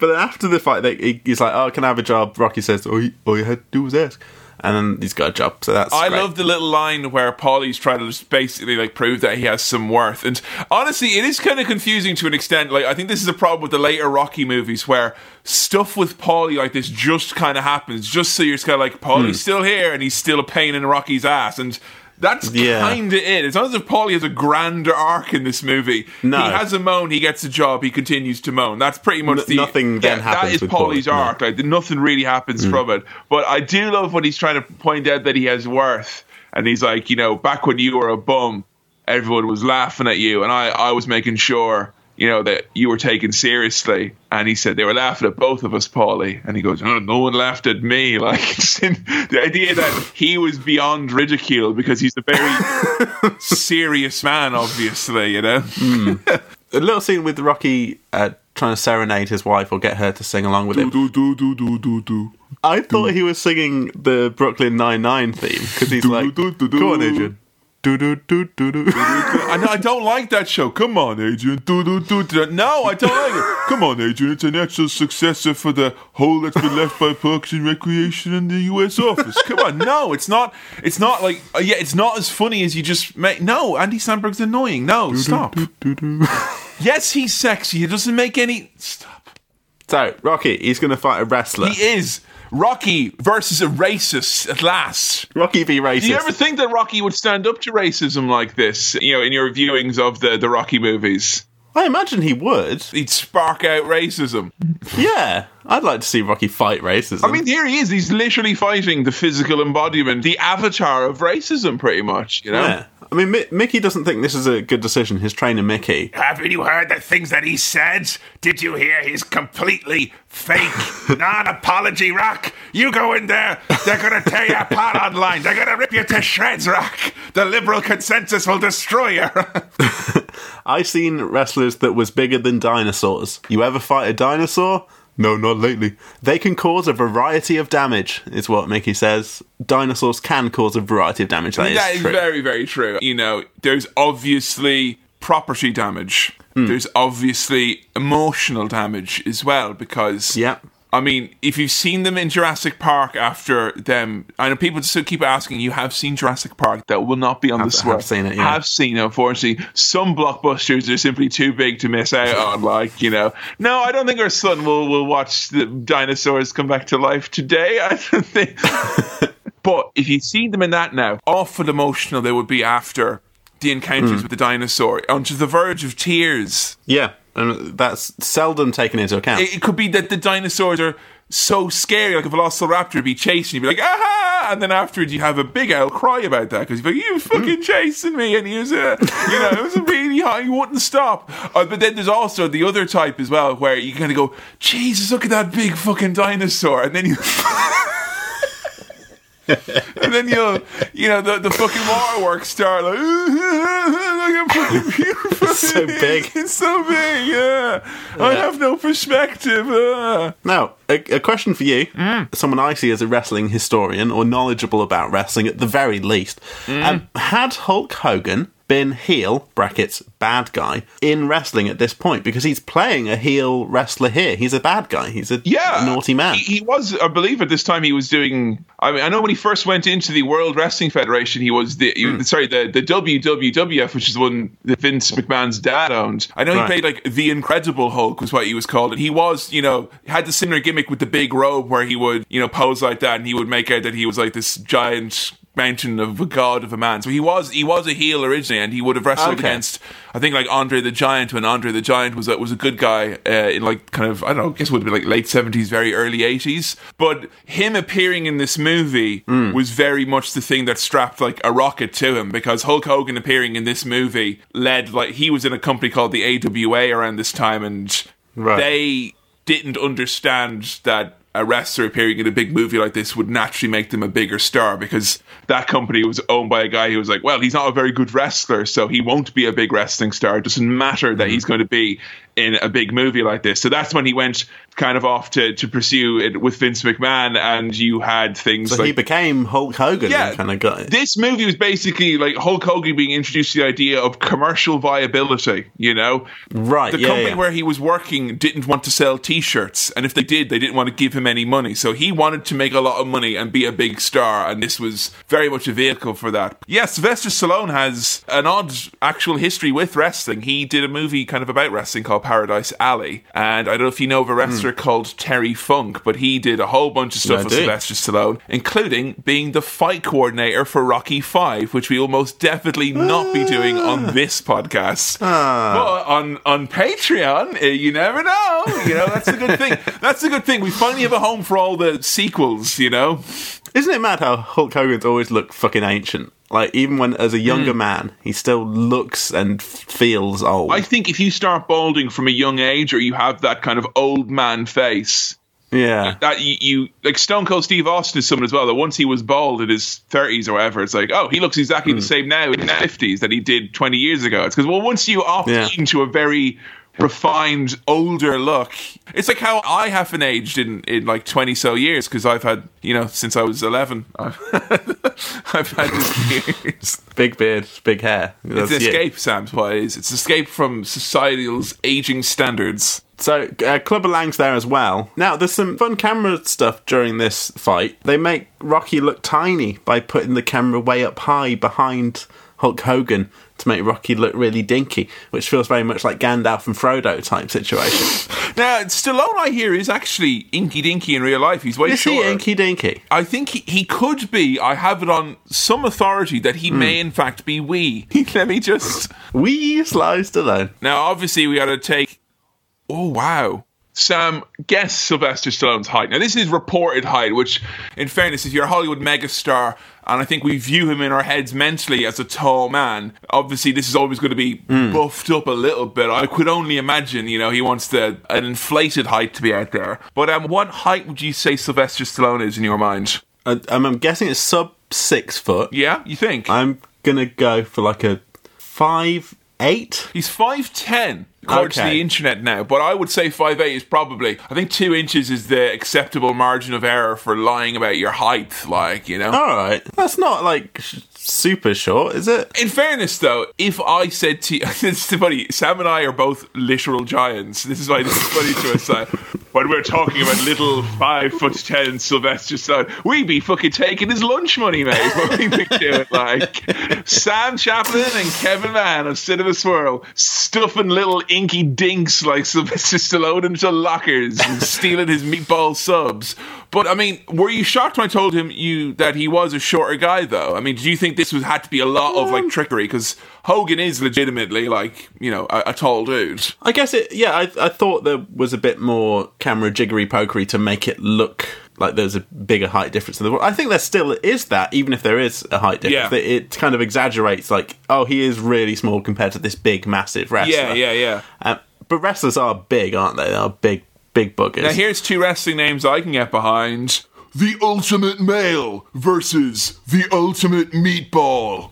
But after the fight, they, he's like, "Oh, can I have a job?" Rocky says, "All you, all you had to do was ask," and then he's got a job. So that's I great. love the little line where Paulie's trying to just basically like prove that he has some worth. And honestly, it is kind of confusing to an extent. Like I think this is a problem with the later Rocky movies where stuff with Paulie like this just kind of happens, just so you're just kind of like Paulie's Hmm. still here and he's still a pain in Rocky's ass and. That's Yeah. kind of it. It's not as if Paulie has a grander arc in this movie. No. He has a moan, he gets a job, he continues to moan. That's pretty much N- the nothing then happens That is with Paulie's Paulie, no. arc. Like nothing really happens mm. from it. But I do love when he's trying to point out that he has worth, and he's like, you know, back when you were a bum, everyone was laughing at you, and I, I was making sure, you know, that you were taken seriously. And he said they were laughing at both of us, Paulie. And he goes, oh, no one laughed at me. Like the idea that he was beyond ridicule because he's a very serious man, obviously, you know. Mm. a little scene with Rocky uh, trying to serenade his wife or get her to sing along with him. Do, do, do, do, do, do. I thought he was singing the Brooklyn Nine Nine theme because he's like, "Come on, Adrian." Do, do, do, do, do. I, know, I don't like that show. Come on, Adrian. Do, do, do, do. No, I don't like it. Come on, Adrian. It's a natural successor for the hole that's been left by Parks and Recreation in the U.S. office. Come on. No, it's not. It's not like, uh, yeah, it's not as funny as you just make. No, Andy Samberg's annoying. No, stop. yes, he's sexy. He doesn't make any. Stop. So, Rocky, he's going to fight a wrestler. He is. Rocky versus a racist at last. Rocky v racist. Do you ever think that Rocky would stand up to racism like this? You know, in your viewings of the the Rocky movies. I imagine he would. He'd spark out racism. Yeah, I'd like to see Rocky fight racism. I mean, here he is. He's literally fighting the physical embodiment, the avatar of racism, pretty much. You know. Yeah. I mean, M- Mickey doesn't think this is a good decision. His trainer, Mickey. Haven't you heard the things that he said? Did you hear his completely fake non-apology, Rock? You go in there, they're gonna tear you apart online. They're gonna rip you to shreds, Rock. The liberal consensus will destroy you. I seen wrestlers that was bigger than dinosaurs. You ever fight a dinosaur? No, not lately. They can cause a variety of damage, is what Mickey says. Dinosaurs can cause a variety of damage. That, that is, is very, very true. You know, there's obviously property damage. Mm. There's obviously emotional damage as well because yeah. I mean, if you've seen them in Jurassic Park after them, I know people still keep asking, you have seen Jurassic Park, that will not be on have, the swell. Have seen it, yeah. Have seen it, unfortunately. Some blockbusters are simply too big to miss out on, like, you know. No, I don't think our son will, will watch the dinosaurs come back to life today. I don't think. but if you've seen them in that now, awful emotional they would be after the encounters mm. with the dinosaur, onto the verge of tears. Yeah and that's seldom taken into account. It, it could be that the dinosaurs are so scary, like a velociraptor would be chasing you, you'd be like, ah! And then afterwards, you have a big owl cry about that because you're like, you fucking chasing me. And he was, a, you know, it was a really high, he wouldn't stop. Uh, but then there's also the other type as well where you kind of go, Jesus, look at that big fucking dinosaur. And then you. and then you'll, you know, the, the fucking waterworks start like, look fucking beautiful. It's so big. It's so big, yeah. yeah. I have no perspective. Uh. Now, a, a, question for you, mm. someone I see as a wrestling historian or knowledgeable about wrestling at the very least. Mm. Um, had Hulk Hogan been heel brackets bad guy in wrestling at this point because he's playing a heel wrestler here. He's a bad guy. He's a yeah, naughty man. He, he, was, I believe, at this time he was doing. I mean, I know when he first went into the World Wrestling Federation, he was the mm. sorry the the WWWF, which is the one that Vince McMahon's dad owned. I know he played like the Incredible Hulk was what he was called, and he was you know had the similar gimmick with the big robe where he would you know pose like that, and he would make out that he was like this giant mountain of a god of a man. So he was he was a heel originally, and he would have wrestled okay. against I think like Andre the Giant when Andre the Giant was a, was a good guy uh, in like kind of I don't know I guess it would have been like late seventies, very early eighties. But him appearing in this movie mm. was very much the thing that strapped like a rocket to him because Hulk Hogan appearing in this movie led like he was in a company called the AWA around this time, and right. they didn't understand that a wrestler appearing in a big movie like this would naturally make them a bigger star because that company was owned by a guy who was like, well, he's not a very good wrestler, so he won't be a big wrestling star. It doesn't matter that mm-hmm. he's going to be in a big movie like this. So that's when he went kind of off to, to pursue it with Vince McMahon, and you had things so like. he became Hulk Hogan yeah, kind of guy. This movie was basically like Hulk Hogan being introduced to the idea of commercial viability, you know? Right. The yeah, company yeah. where he was working didn't want to sell t shirts, and if they did, they didn't want to give him any money. So he wanted to make a lot of money and be a big star, and this was very much a vehicle for that. Yes, yeah, Sylvester Stallone has an odd actual history with wrestling. He did a movie kind of about wrestling called Paradise Alley, and I don't know if you know of a wrestler mm. Called Terry Funk, but he did a whole bunch of stuff with Sylvester Stallone, including being the fight coordinator for Rocky Five, which we will most definitely not be doing on ah. this podcast. Ah. But on on Patreon, eh, you never know. You know that's a good thing. That's a good thing. We finally have a home for all the sequels. You know. Isn't it mad how Hulk Hogan's always looked fucking ancient? Like even when as a younger man, he still looks and feels old. I think if you start balding from a young age, or you have that kind of old man face, yeah. that you, you like Stone Cold Steve Austin is someone as well that once he was bald in his 30s or whatever, it's like, oh, he looks exactly Hmm. the same now in his 50s that he did 20 years ago. It's because, well, once you opt Yeah. into a very refined, older look, it's like how I haven't aged in, in like 20 so years because I've had, you know, since I was 11, I've, I've had this years. Big beard, big hair. It's That's an you. escape, Sam's what it is. It's escape from societal's aging standards. So uh, Clubber Lang's there as well. Now there's some fun camera stuff during this fight. They make Rocky look tiny by putting the camera way up high behind Hulk Hogan to make Rocky look really dinky, which feels very much like Gandalf and Frodo type situation. Now, Stallone, I hear, is actually inky dinky in real life. He's way Is he shorter. inky dinky? I think he, he could be. I have it on some authority that he may, hmm. in fact, be wee. Let me just. Wee Sly Stallone. Now, obviously, we got to take. Oh, wow. Sam, guess Sylvester Stallone's height. Now, this is reported height, which, in fairness, if you're a Hollywood megastar, and I think we view him in our heads mentally as a tall man, obviously, this is always going to be buffed up a little bit. I could only imagine, you know, he wants the, an inflated height to be out there. But um, what height would you say Sylvester Stallone is in your mind? I, I'm, I'm guessing it's sub six foot. Yeah, you think? I'm gonna go for like a five eight. He's 5'10, according to Okay. the internet now, but I would say 5'8 is probably, I think 2 inches is the acceptable margin of error for lying about your height, like, you know? All right, that's not like super short, is it? In fairness, though, if I said to you, it's funny, Sam and I are both literal giants. This is why this is funny to us. Like, when we're talking about little five foot ten Sylvester Stallone, we'd be fucking taking his lunch money, mate. is What we'd be doing, like Sam Chaplin and Kevin Mann of Cinema Swirl, stuffing little inky dinks like Sylvester Stallone into lockers and stealing his meatball subs. But I mean, were you shocked when I told him you that he was a shorter guy, though? I mean, do you think this was had to be a lot of like um, trickery? Because Hogan is legitimately like you know a, a tall dude. I guess it. Yeah, I, I thought there was a bit more camera jiggery pokery to make it look like there's a bigger height difference in the world. I think there still is that, even if there is a height difference. Yeah. It, it kind of exaggerates, like, oh, he is really small compared to this big, massive wrestler. Yeah, yeah, yeah. Um, but wrestlers are big, aren't they? They are big, big buggers. Now here's two wrestling names I can get behind. The Ultimate Male versus the Ultimate Meatball.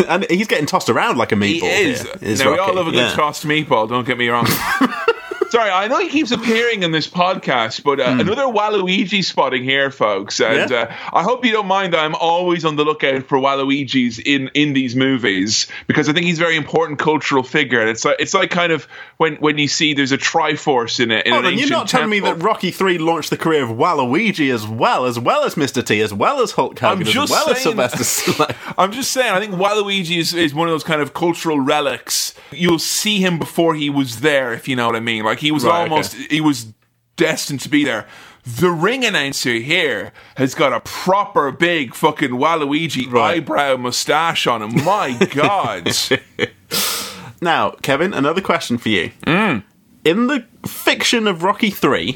and he's getting tossed around like a meatball. He is. here, is now we all love a good Yeah. tossed meatball. Don't get me wrong. Sorry, I know he keeps appearing in this podcast, but uh, another Waluigi spotting here, folks. And. Yeah. uh, I hope you don't mind that I'm always on the lookout for Waluigi's in, in these movies because I think he's a very important cultural figure. And it's like it's like kind of when, when you see there's a Triforce in it. In Hold on, you're not telling me that Rocky Three launched the career of Waluigi as well, as well as Mr. T, as well as Hulk Hogan, I'm as well as Sylvester Stallone. I'm just saying, I think Waluigi is, is one of those kind of cultural relics. You'll see him before he was there, if you know what I mean. Like he was Right, almost, he was destined to be there. The ring announcer here has got a proper big fucking Waluigi Right. eyebrow mustache on him. My God. Now, Kevin, another question for you. Mm. In the fiction of Rocky Three,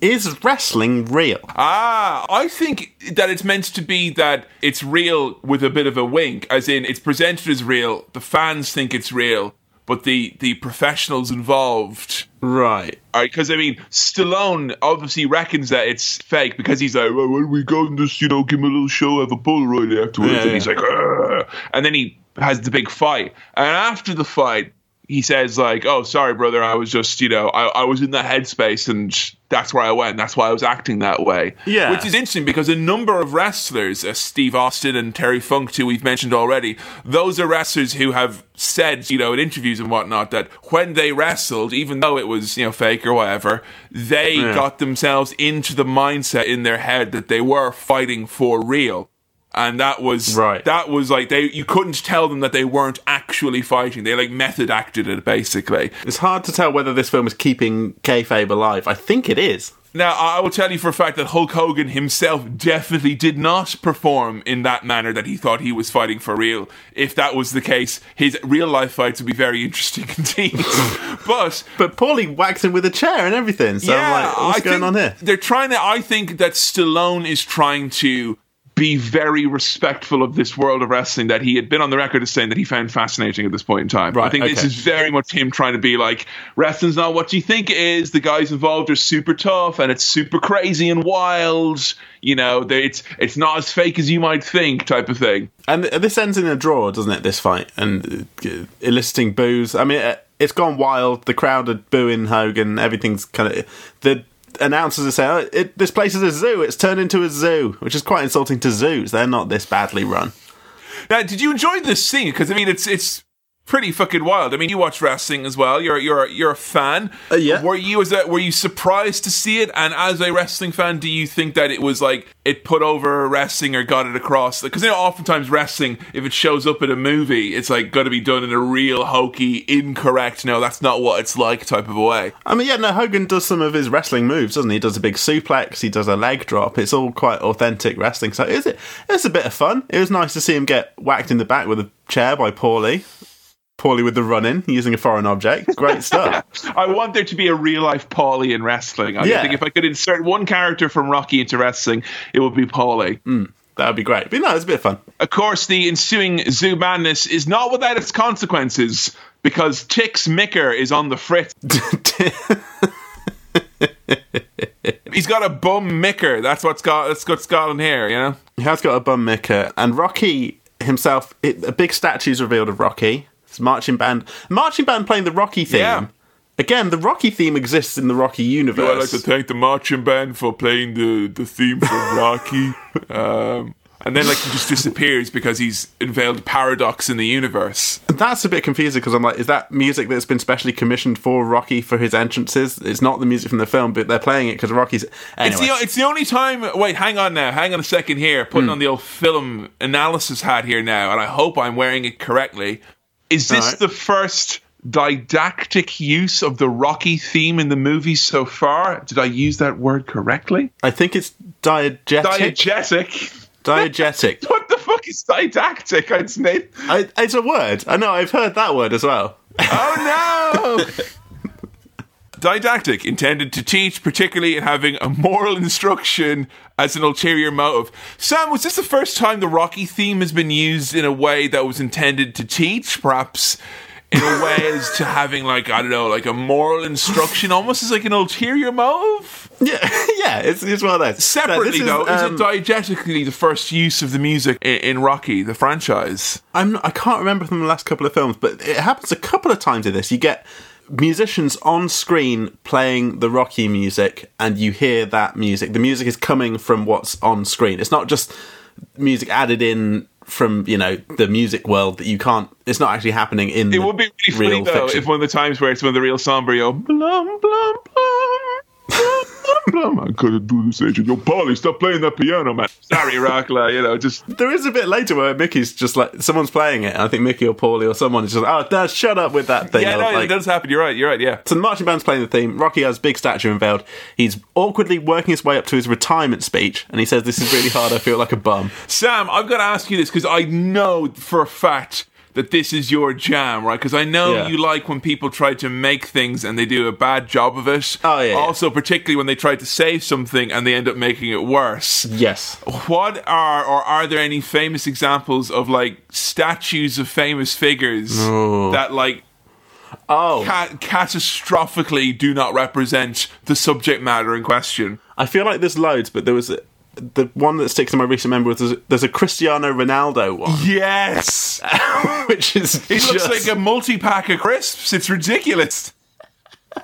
is wrestling real? Ah, I think that it's meant to be that it's real with a bit of a wink, as in it's presented as real, the fans think it's real, but the, the professionals involved Right. Uh, because I mean, Stallone obviously reckons that it's fake because he's like, well, when we go and just you know give him a little show, have a Polaroid afterwards, Yeah, and he's like, "Argh." and then he has the big fight, and after the fight, he says like, oh, sorry, brother, I was just you know, I, I was in that headspace, and that's where I went, that's why I was acting that way, Yeah. which is interesting because a number of wrestlers, uh, Steve Austin and Terry Funk, who we've mentioned already, those are wrestlers who have said, you know, in interviews and whatnot, that when they wrestled, even though it was, you know, fake or whatever, they Yeah. got themselves into the mindset in their head that they were fighting for real. And that was Right. That was like they. You couldn't tell them that they weren't actually fighting. They like method acted it basically. It's hard to tell whether this film is keeping kayfabe alive. I think it is. Now, I will tell you for a fact that Hulk Hogan himself definitely did not perform in that manner that he thought he was fighting for real. If that was the case, his real life fights would be very interesting indeed. but But Paulie whacks him with a chair and everything. So I'm like, what's I going on here? They're trying to. I think that Stallone is trying to be very respectful of this world of wrestling that he had been on the record as saying that he found fascinating at this point in time. Right, I think this is very much him trying to be like, wrestling's not what you think it is. The guys involved are super tough and it's super crazy and wild. You know, it's it's not as fake as you might think, type of thing. And this ends in a draw, doesn't it? This fight and uh, eliciting boos. I mean, uh, it's gone wild. The crowd are booing Hogan. Everything's kind of the announcers are saying, oh, it, "This place is a zoo. It's turned into a zoo," which is quite insulting to zoos. They're not this badly run. Now, did you enjoy this scene? Because I mean, it's it's pretty fucking wild. I mean, you watch wrestling as well. You're you're you're a fan. Uh, yeah. Were you as a, were you surprised to see it? And as a wrestling fan, do you think that it was like it put over wrestling or got it across? Because you know, oftentimes wrestling, if it shows up in a movie, it's like got to be done in a real hokey, incorrect. No, that's not what it's like type of a way. I mean, yeah, no, Hogan does some of his wrestling moves, doesn't he? He does a big suplex, he does a leg drop. It's all quite authentic wrestling. So is it? It's a bit of fun. It was nice to see him get whacked in the back with a chair by Paulie. Paulie with the run in using a foreign object. Great stuff. I want there to be a real life Paulie in wrestling. I Yeah. think if I could insert one character from Rocky into wrestling, it would be Paulie. Hmm. that would be great. But no, it's a bit of fun. Of course, the ensuing zoo madness is not without its consequences because Tix Micker is on the fritz. He's got a bum micker. That's what's got. That's what's got in here. You know. He has got a bum micker, and Rocky himself. It, a big statue is revealed of Rocky. It's marching band, marching band playing the Rocky theme. Yeah. Again, the Rocky theme exists in the Rocky universe. I'd like to thank the marching band for playing the the theme for Rocky. Um, and then like he just disappears because he's unveiled paradox in the universe. That's a bit confusing because I'm like, is that music that's been specially commissioned for Rocky for his entrances? It's not the music from the film, but they're playing it because Rocky's. Anyway, It's the it's the only time. Wait, hang on now. Hang on a second here. Putting on the old film analysis hat here now, and I hope I'm wearing it correctly. Is this Alright. the first didactic use of the Rocky theme in the movie so far? Did I use that word correctly? I think it's diegetic. Diegetic. diegetic. What the fuck is didactic? It's. I, it's a word. I know. I've heard that word as well. Oh no! Didactic, intended to teach, particularly in having a moral instruction as an ulterior motive. Sam, was this the first time the Rocky theme has been used in a way that was intended to teach, perhaps in a way as to having like I don't know, like a moral instruction, almost as like an ulterior motive? Yeah, yeah. It's, it's one of those. No, Separately, is, though, um, is it diegetically the first use of the music in, in Rocky, the franchise? I'm I can't remember from the last couple of films, but it happens a couple of times in this. You get musicians on screen playing the Rocky music, and you hear that music. The music is coming from what's on screen. It's not just music added in from you know the music world that you can't. It's not actually happening in. It would be really funny though fiction. if one of the times where it's one of the real somber, yo, blum blum blum. blum, blum. I couldn't do this, agent. Yo, Paulie, stop playing that piano, man. Sorry, Rockla. You know, just There is a bit later where Mickey's just like someone's playing it. And I think Mickey or Paulie or someone is just oh, Dad, shut up with that thing. yeah, Or, no, like- it does happen. You're right. You're right. Yeah. So the marching band's playing the theme. Rocky has a big statue unveiled. He's awkwardly working his way up to his retirement speech, and he says, "This is really hard. I feel like a bum." Sam, I've got to ask you this because I know for a fact that this is your jam, right? Because I know Yeah. you like when people try to make things and they do a bad job of it. Oh, yeah, yeah. Also, particularly when they try to say something and they end up making it worse. Yes. What are or are there any famous examples of like statues of famous figures oh. that like Oh, ca- catastrophically do not represent the subject matter in question? I feel like there's loads, but there was a, the one that sticks in my recent memory. Was there's a, there's a Cristiano Ronaldo one, Yes, which is he just, looks like a multi pack of crisps. It's ridiculous.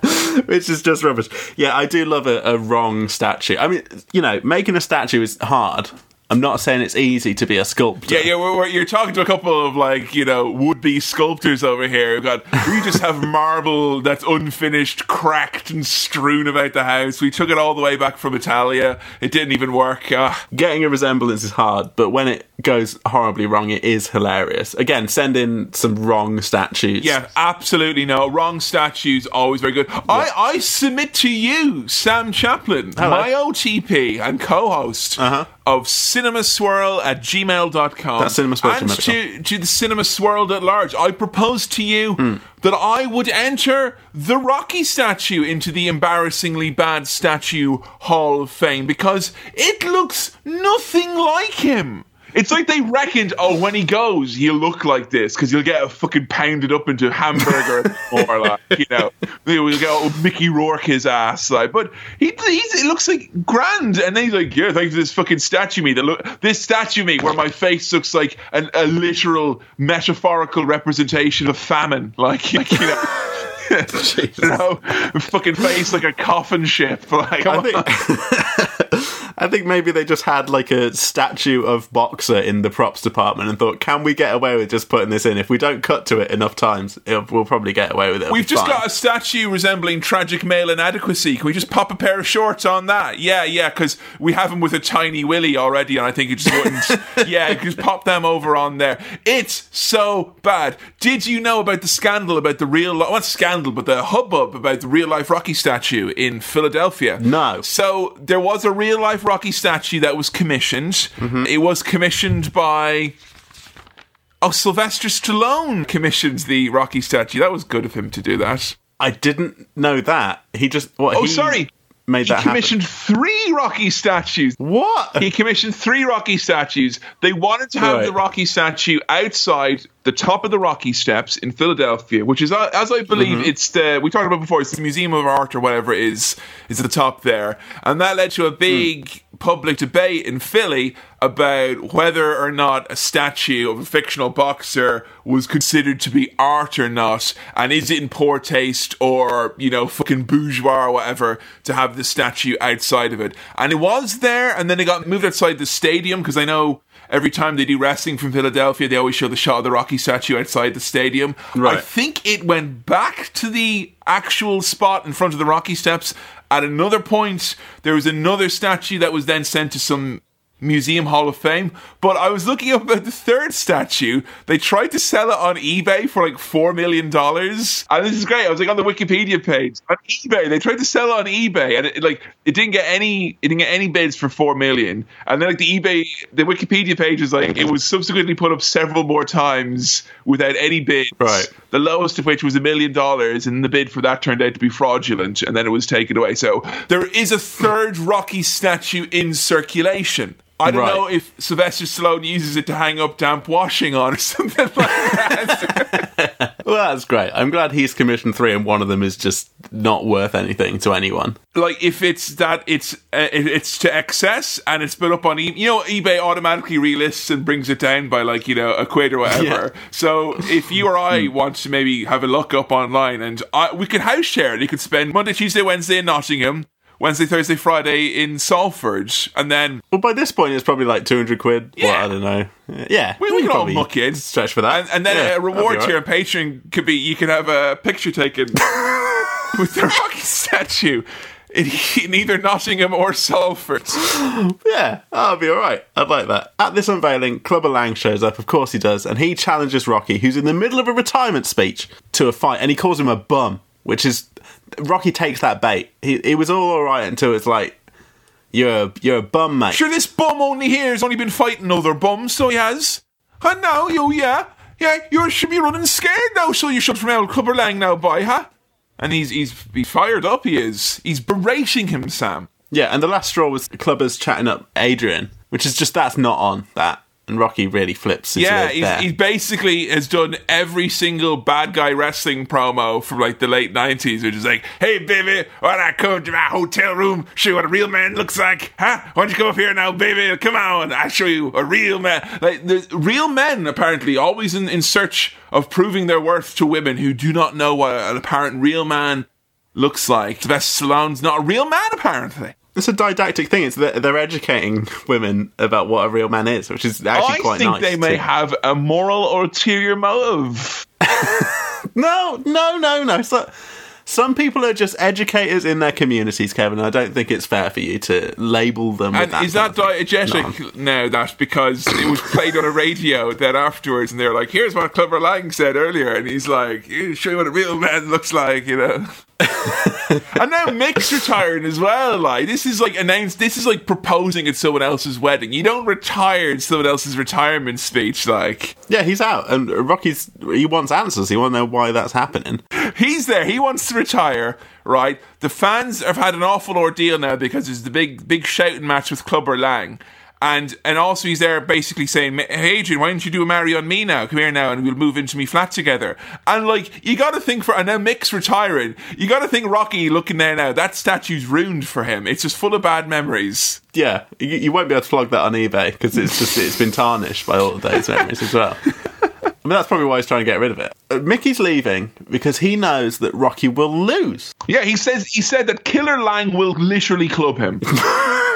which is just rubbish. Yeah, I do love a, a wrong statue. I mean, you know, making a statue is hard. I'm not saying it's easy to be a sculptor. Yeah, yeah, we're, we're, you're talking to a couple of like you know would be sculptors over here. We've got we just have marble that's unfinished, cracked and strewn about the house. We took it all the way back from Italia. It didn't even work. Ah. Getting a resemblance is hard, but when it goes horribly wrong, it is hilarious. Again, send in some wrong statues. Yeah, absolutely no. Wrong statues, always very good. I, I submit to you, Sam Chaplin, Hello. my OTP and co host Uh-huh. of cinemaswirl at gmail.com. That's cinemaswirl at And gmail.com. to, to the Cinema Swirl at large, I propose to you Hmm. that I would enter the Rocky statue into the embarrassingly bad statue Hall of Fame because it looks nothing like him. It's like they reckoned, oh, when he goes, he'll look like this because he'll get a fucking pounded up into hamburger or like, you know, we'll get oh, Mickey Rourke his ass, like. But he, he's, it looks like grand, and then he's like, yeah, thanks to this fucking statue me that look, this statue me where my face looks like an, a literal metaphorical representation of famine, like, like you know. you know, fucking face like a coffin ship. Like, I think, I think maybe they just had like a statue of Boxer in the props department and thought, can we get away with just putting this in? If we don't cut to it enough times, it'll, we'll probably get away with it. We've just fine. got a statue resembling tragic male inadequacy. Can we just pop a pair of shorts on that? Yeah, yeah, because we have him with a tiny willy already, and I think it just wouldn't. yeah, just pop them over on there. It's so bad. Did you know about the scandal about the real, li- not scandal, but the hubbub about the real life Rocky statue in Philadelphia? No. So there was a real life Rocky statue that was commissioned. It was commissioned by. Oh, Sylvester Stallone commissioned the Rocky statue. That was good of him to do that. I didn't know that. He just. What, Oh, he sorry. Made He that happen. commissioned three Rocky statues. What? He commissioned three Rocky statues. They wanted to have Right. the Rocky statue outside the top of the Rocky Steps in Philadelphia, which is, uh, as I believe, Mm-hmm. it's the we talked about before. It's the Museum of Art or whatever it is is at the top there, and that led to a big public debate in Philly about whether or not a statue of a fictional boxer was considered to be art or not, and is it in poor taste or you know fucking bourgeois or whatever to have the statue outside of it. And it was there, and then it got moved outside the stadium because I know. Every time they do wrestling from Philadelphia, they always show the shot of the Rocky statue outside the stadium. I think it went back to the actual spot in front of the Rocky Steps. At another point, there was another statue that was then sent to some Museum Hall of Fame. But I was looking up about the third statue. They tried to sell it on eBay for like $4 million. And this is great. I was like on the Wikipedia page. On eBay, they tried to sell it on eBay and it, like it didn't get any it didn't get any bids for 4 million. And then like the eBay the Wikipedia page is like it was subsequently put up several more times without any bids. Right. The lowest of which was a million dollars, and the bid for that turned out to be fraudulent, and then it was taken away. So there is a third Rocky statue in circulation. I don't Right. know if Sylvester Stallone uses it to hang up damp washing on or something like that. Well, that's great. I'm glad he's commissioned three, and one of them is just not worth anything to anyone. like if it's that it's uh, it's to excess and it's put up on eBay. You know, eBay automatically relists and brings it down by like you know a quid or whatever. Yeah. So if you or I want to maybe have a look up online and I, we could house share, it, you could spend Monday, Tuesday, Wednesday in Nottingham. Wednesday, Thursday, Friday in Salford, and then Well, by this point, it's probably like 200 quid. Yeah. Well, I don't know. Yeah. we, we can all muck in. Stretch for that. And, and then Yeah, a reward right. on Patreon could be you can have a picture taken with the Rocky statue in, in either Nottingham or Salford. Yeah, that'll be all right. I'd like that. At this unveiling, Clubber Lang shows up. Of course he does, and he challenges Rocky, who's in the middle of a retirement speech, to a fight, and he calls him a bum, which is Rocky takes that bait. He it was all alright until it's like you're a, you're a bum, mate. Sure, this bum only here has only been fighting other bums, so he has. And now, you, yeah, yeah, you should be running scared now, so you should from El Clubberlang now, boy, huh? And he's, he's, he's fired up, he is. He's berating him, Sam. Yeah, and the last straw was Clubber's chatting up Adrian, which is just that's not on that, and Rocky really flips. Yeah, he's, he basically has done every single bad guy wrestling promo from like the late nineties, which is like, "Hey, baby, when I come to my hotel room, show you what a real man looks like, huh? Why don't you come up here now, baby? Come on, I'll show you a real man." Like the real men, apparently, always in, in search of proving their worth to women who do not know what an apparent real man looks like. Sylvester Stallone's not a real man, apparently. It's a didactic thing. It's they're, they're educating women about what a real man is, which is actually oh, I quite nice. I think they may too. have a moral or ulterior motive. No, no, no, no. Not. Some people are just educators in their communities, Kevin. I don't think it's fair for you to label them. And that is that sort of thing. diegetic now? That because it was played on a radio then afterwards, and they're like, "Here's what Clubber Lang said earlier," and he's like, "Yeah, "Show you what a real man looks like," you know. And now Mick's retiring as well. Like this is like announced. This is like proposing at someone else's wedding. You don't retire at someone else's retirement speech. Like Yeah, he's out, and Rocky's he wants answers. He wants to know why that's happening. he's there. He wants to retire. Right. The fans have had an awful ordeal now because there's the big big shouting match with Clubber Lang. And and also he's there basically saying, "Hey Adrian, why don't you do a marry on me now? Come here now, and we'll move into me flat together." And like you got to think for and now Mick's retiring. You got to think Rocky looking there now. That statue's ruined for him. It's just full of bad memories. Yeah, you, you won't be able to flog that on eBay because it's just it's been tarnished by all of those memories as well. I mean, that's probably why he's trying to get rid of it. Uh, Mickey's leaving because he knows that Rocky will lose. Yeah, he says he said that Killer Lang will literally club him.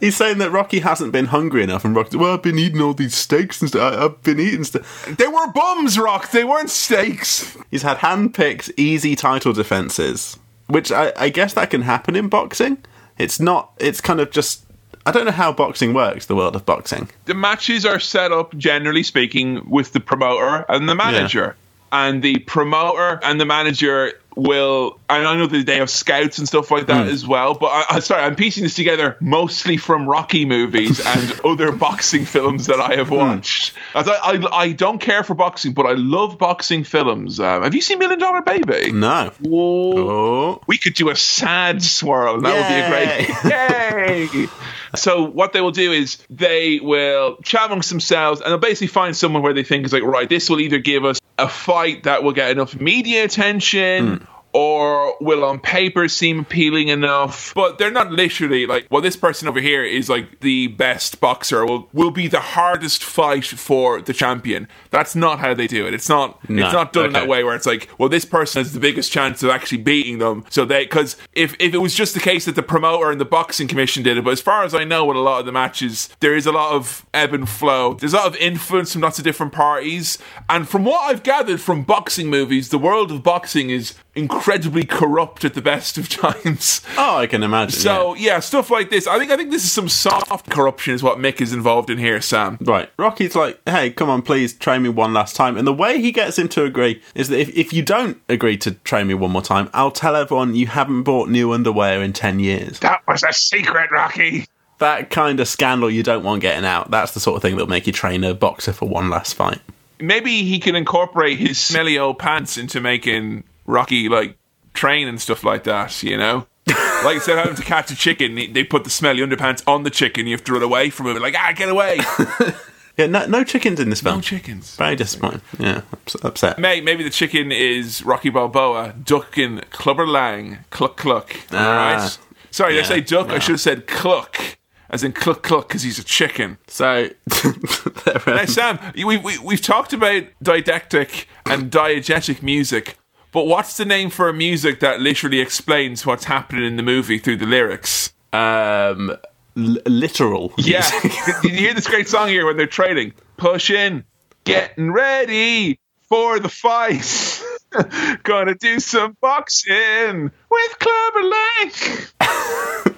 He's saying that Rocky hasn't been hungry enough, and Rocky, well, I've been eating all these steaks and stuff. I- I've been eating stuff. they were bums, Rock. They weren't steaks. He's had hand-picked, easy title defenses, which I, I guess that can happen in boxing. It's not. It's kind of just. I don't know how boxing works. The world of boxing. the matches are set up generally speaking with the promoter and the manager and the promoter and the manager will and i know that they have scouts and stuff like that as well but I, I sorry i'm piecing this together mostly from rocky movies and other boxing films that i have watched As I, I, I don't care for boxing but i love boxing films um, have you seen million dollar baby No. Oh. we could do a sad swirl. and That would be a great. Yay! So what they will do is they will chat amongst themselves and they'll basically find someone where they think is like, right, this will either give us a fight that will get enough media attention. Hmm. Or will on paper seem appealing enough, but they're not literally like. Well, this person over here is like the best boxer. Will will be the hardest fight for the champion. That's not how they do it. It's not. No. It's not done in that way where it's like, well, this person has the biggest chance of actually beating them. So they, because if, if it was just the case that the promoter and the boxing commission did it, but as far as I know, with a lot of the matches, there is a lot of ebb and flow. There's a lot of influence from lots of different parties. And from what I've gathered from boxing movies, the world of boxing is incredibly corrupt at the best of times. Oh, I can imagine. So yeah, stuff like this. I think I think this is some soft corruption is what Mick is involved in here, Sam. right. Rocky's like, hey, come on, please train me one last time. And the way he gets him to agree is that if, if you don't agree to train me one more time, I'll tell everyone you haven't bought new underwear in 10 years. That was a secret, Rocky. That kind of scandal you don't want getting out. That's the sort of thing that'll make you train a boxer for one last fight. maybe he can incorporate his smelly old pants into making Rocky like train and stuff like that. You know, like instead of having to catch a chicken, they- put the smelly underpants on the chicken. You have to run away from it. Like ah, get away! Yeah, no, no chickens in this film. No chickens. Very disappointing. Yeah, upset. May maybe the chicken is Rocky Balboa ducking Clubber Lang cluck cluck. All Ah, right. Sorry, did I say duck? I should have said cluck, as in cluck cluck, because he's a chicken. So, Now, Sam, we, we, we've talked about didactic and diegetic music, but what's the name for a music that literally explains what's happening in the movie through the lyrics? um, l- literal. Yeah. Did you hear this great song here when they're trading? Push in, getting ready for the fight. Gonna do some boxing with Clubber Lang.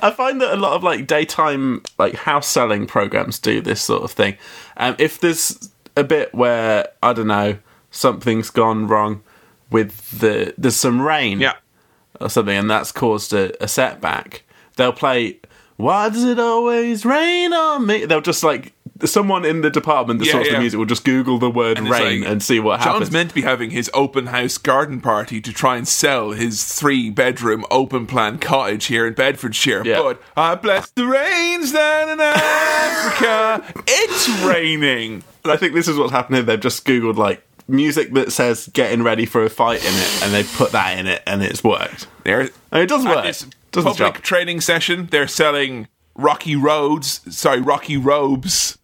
I find that a lot of like daytime like house selling programs do this sort of thing. Um, if there's a bit where I don't know something's gone wrong with the there's some rain Yeah. or something and that's caused a, a setback, they'll play. Why does it always rain on me? They'll just like someone in the department that Yeah, sorts yeah. the music will just Google the word And rain like, and see what John's happens. John's meant to be having his open house garden party to try and sell his three bedroom open plan cottage here in Bedfordshire. Yeah. But I bless the rains down in Africa. it's raining. And I think this is what's happening. They've just googled like music that says "getting ready for a fight" in it, and they put that in it, and it's worked. There, And it does work. this Does public training session, they're selling Rocky Roads. Sorry, Rocky Robes.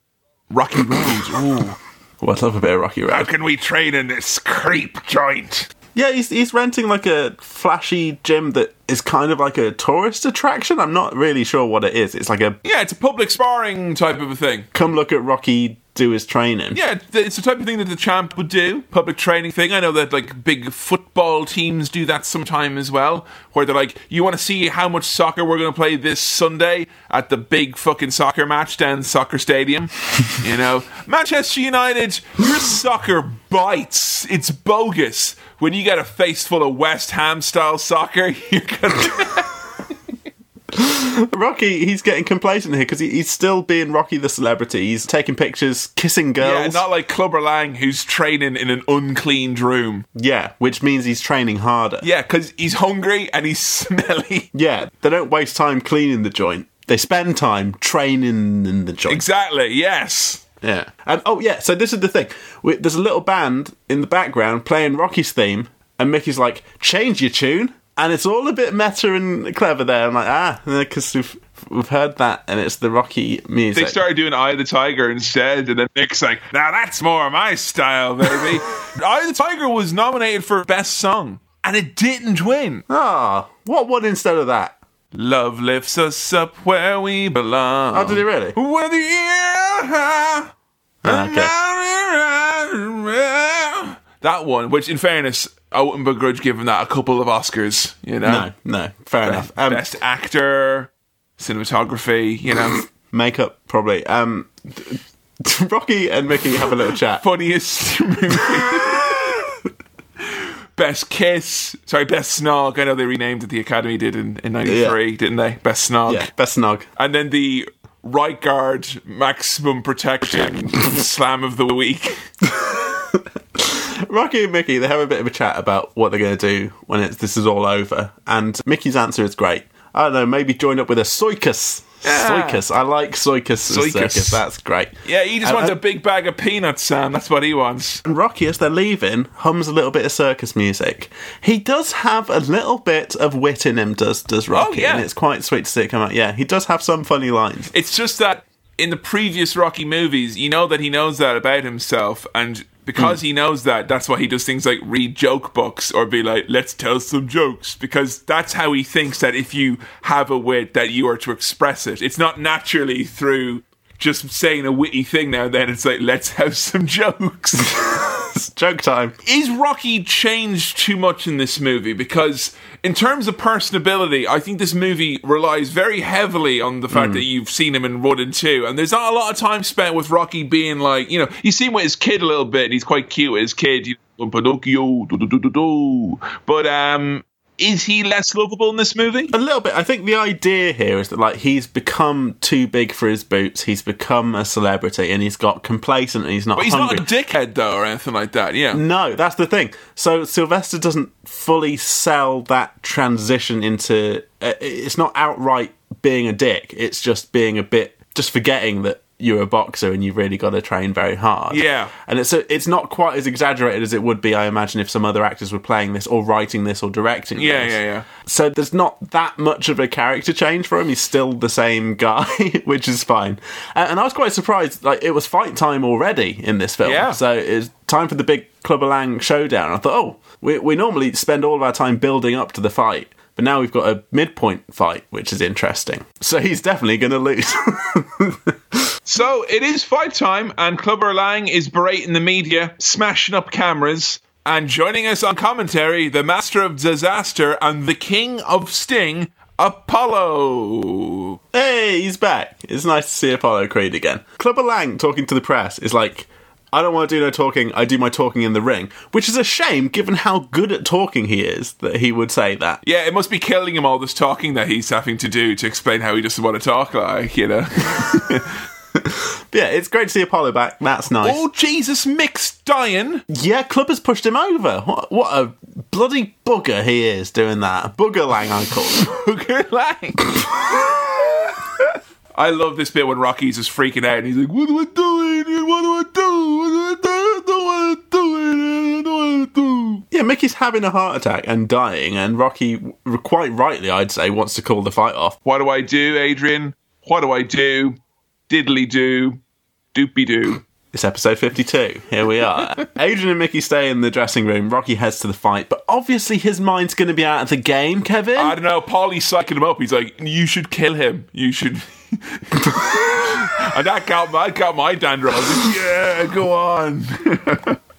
Rocky Roads. Ooh. Well, I love a bit of Rocky Road. How can we train in this creep joint? Yeah, he's he's renting like a flashy gym that is kind of like a tourist attraction. I'm not really sure what it is. It's like a Yeah, it's a public sparring type of a thing. come look at Rocky do his training. Yeah, it's the type of thing that the champ would do, public training thing. I know that like big football teams do that sometime as well, where they're like, "You want to see how much soccer we're going to play this Sunday at the big fucking soccer match down soccer stadium?" you know, Manchester United, your soccer bites. It's bogus. When you get a face full of West Ham style soccer, you're. Rocky, he's getting complacent here because he, he's still being Rocky the celebrity. He's taking pictures, kissing girls. yeah, not like Clubber Lang, who's training in an uncleaned room. Yeah, which means he's training harder. Yeah, because he's hungry and he's smelly. Yeah, they don't waste time cleaning the joint. They spend time training in the joint. Exactly, yes. Yeah. And oh yeah, so this is the thing. We, there's a little band in the background playing Rocky's theme, and Mickey's like, "Change your tune," and it's all a bit meta and clever there. I'm like, ah, because we've we've heard that, and it's the Rocky music. They started doing Eye of the Tiger instead, and then Mick's like, now that's more my style, baby. Eye of the Tiger was nominated for Best Song, and it didn't win. Ah, what one instead of that? Love lifts us up where we belong. Oh, did it really? Where the air Okay. That one, which in fairness, I wouldn't begrudge giving that a couple of Oscars, you know? No, no, fair enough. Um, Best actor, cinematography, you know? makeup probably. Um, Rocky and Mickey have a little chat. funniest movie. best kiss. Sorry, best snog. I know they renamed it. The Academy did in, in 93, didn't they? Best snog. Yeah, best snog. And then the right guard maximum protection slam of the week. Rocky and Mickey, they have a bit of a chat about what they're going to do when it's, this is all over. And Mickey's answer is great. I don't know, maybe join up with a Soikus. Yeah. Soikus. I like Soikus. Soikus. Circus. That's great. Yeah, he just And- wants a big bag of peanuts, Sam. That's what he wants. And Rocky, as they're leaving, hums a little bit of circus music. He does have a little bit of wit in him, does does oh, Rocky? yeah. And it's quite sweet to see it come out. Yeah, he does have some funny lines. It's just that in the previous Rocky movies, you know that he knows that about himself, and because hmm. he knows that, that's why he does things like read joke books or be like, "Let's tell some jokes," because that's how he thinks that if you have a wit, that you are to express it. It's not naturally through just saying a witty thing now and then. It's like, "Let's have some jokes." Joke time. is Rocky changed too much in this movie? Because in terms of personability, I think this movie relies very heavily on the fact that you've seen him in and Two, and there's not a lot of time spent with Rocky being like, you know, you see him with his kid a little bit, and he's quite cute with his kid, you know, Pinocchio, do, do, do, do, do. but um, is he less lovable in this movie? A little bit. I think the idea here is that like he's become too big for his boots. He's become a celebrity, and he's got complacent, and he's not But he's hungry. not a dickhead though, or anything like that. Yeah. No, that's the thing. So Sylvester doesn't fully sell that transition into. Uh, it's not outright being a dick. It's just being a bit, just forgetting that you're a boxer and you've really got to train very hard. Yeah. and it's a, it's not quite as exaggerated as it would be. I imagine if some other actors were playing this or writing this or directing. Yeah, this. yeah, yeah. So there's not that much of a character change for him. He's still the same guy, which is fine. And, and I was quite surprised. Like it was fight time already in this film. Yeah. So it's time for the big Clubber Lang showdown. I thought, oh, we we normally spend all of our time building up to the fight. But now we've got a midpoint fight, which is interesting. So he's definitely going to lose. So it is fight time, and Clubber Lang is berating the media, smashing up cameras, and joining us on commentary, the master of disaster and the king of sting, Apollo. hey, he's back. It's nice to see Apollo Creed again. Clubber Lang talking to the press is like, I don't want to do no talking, I do my talking in the ring. Which is a shame given how good at talking he is that he would say that. Yeah, it must be killing him all this talking that he's having to do to explain how he doesn't want to talk like, you know. Yeah, it's great to see Apollo back. That's nice. oh, Jesus, Mick's dying. Yeah, Club has pushed him over. What, what a bloody bugger he is doing that. Bugger Lang, I call him. Booger Lang. I love this bit when Rocky's just freaking out and he's like, What am I doing? What do I do? What do I do? I don't want to do it. I don't want to do. Yeah, Mickey's having a heart attack and dying, and Rocky, quite rightly, I'd say, wants to call the fight off. What do I do, Adrian? What do I do? Diddly do. Doopy doo. It's episode 52. Here we are. Adrian and Mickey stay in the dressing room. Rocky heads to the fight, but obviously his mind's going to be out of the game, Kevin. I don't know. Paulie's psyching him up. He's like, "You should kill him. You should." And I got my got my dander. I was like, "Yeah, go on."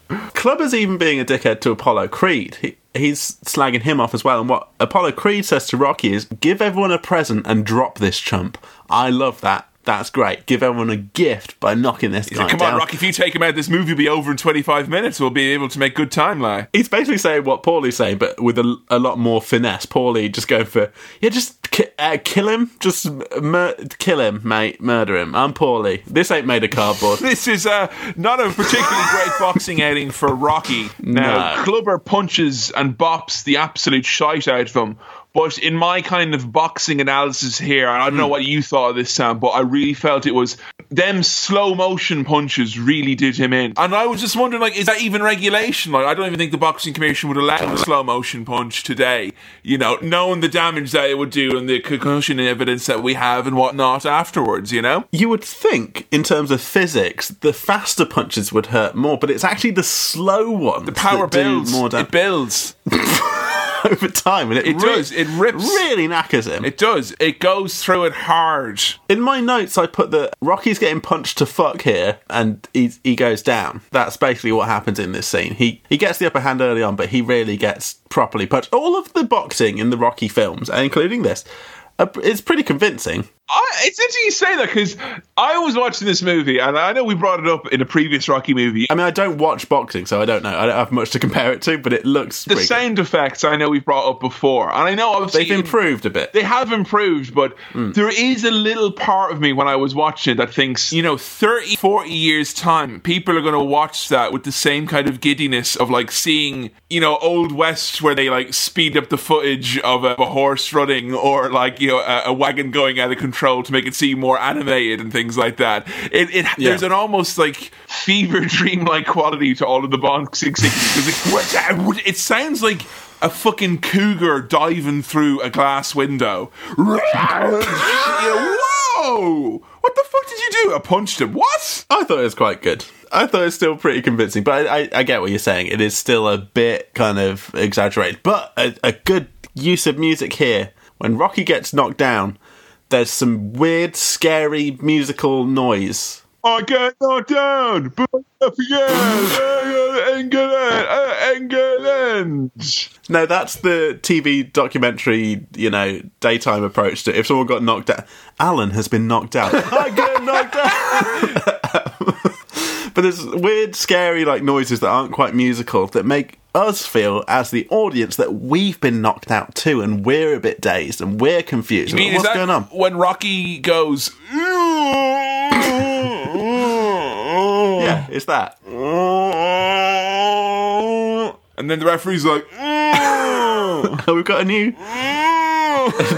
Clubber's even being a dickhead to Apollo Creed. He, he's slagging him off as well. And what Apollo Creed says to Rocky is, give everyone a present and drop this chump. I love that. That's great. Give everyone a gift by knocking this He's guy like, Come down. on, Rocky. If you take him out, this movie will be over in twenty five minutes. We'll be able to make good time, like. He's basically saying what Paulie's saying, but with a, a lot more finesse. Paulie just going for, yeah, just ki- uh, kill him. Just mur- kill him, mate. Murder him. I'm Paulie. This ain't made of cardboard. This is uh, not a particularly great boxing outing for Rocky. Now, No. Clubber punches and bops the absolute shite out of him. But in my kind of boxing analysis here, and I don't know hmm. what you thought of this, Sam, but I really felt it was them slow motion punches really did him in. And I was just wondering, like, is that even regulation? Like, I don't even think the boxing commission would allow a slow motion punch today. You know, knowing the damage that it would do and the concussion evidence that we have and whatnot afterwards. You know, You would think, in terms of physics, the faster punches would hurt more, but it's actually the slow ones. The power that do builds. more it damage builds. over time, and it, It does. It rips. really knackers him. It does. It goes through it hard. In my notes, I put that Rocky's getting punched to fuck here, and he he goes down. That's basically what happens in this scene. He he gets the upper hand early on, but he really gets properly punched. All of the boxing in the Rocky films, including this, is pretty convincing. I, it's interesting you say that because I was watching this movie, and I know we brought it up in a previous Rocky movie. I mean, I don't watch boxing, so I don't know. I don't have much to compare it to, but it looks The pretty good. sound effects I know we've brought up before, and I know obviously They've improved a bit. They have improved, but Hmm. there is a little part of me when I was watching it that thinks, You know, 30, 40 years' time, people are going to watch that with the same kind of giddiness of like seeing, you know, Old West where they like speed up the footage of a, a horse running or like, you know, a, a wagon going out of control to make it seem more animated and things like that. It, it There's an almost like fever dream-like quality to all of the boxing scenes. What- It sounds like a fucking cougar diving through a glass window. Whoa! What the fuck did you do? I punched him. What? I thought it was quite good. I thought it was still pretty convincing, but I, I, I get what you're saying. It is still a bit kind of exaggerated, but a, a good use of music here. When Rocky gets knocked down, there's some weird, scary musical noise. I get knocked down, but up again, England, uh, England. No, that's the TV documentary, you know, daytime approach to if someone got knocked out. Alan has been knocked out. I get knocked out. but there's weird, scary like noises that aren't quite musical that make us feel as the audience that we've been knocked out too, and we're a bit dazed and we're confused. I mean, What's going on? when Rocky goes? Yeah, it's that. And then the referee's like, We've got a new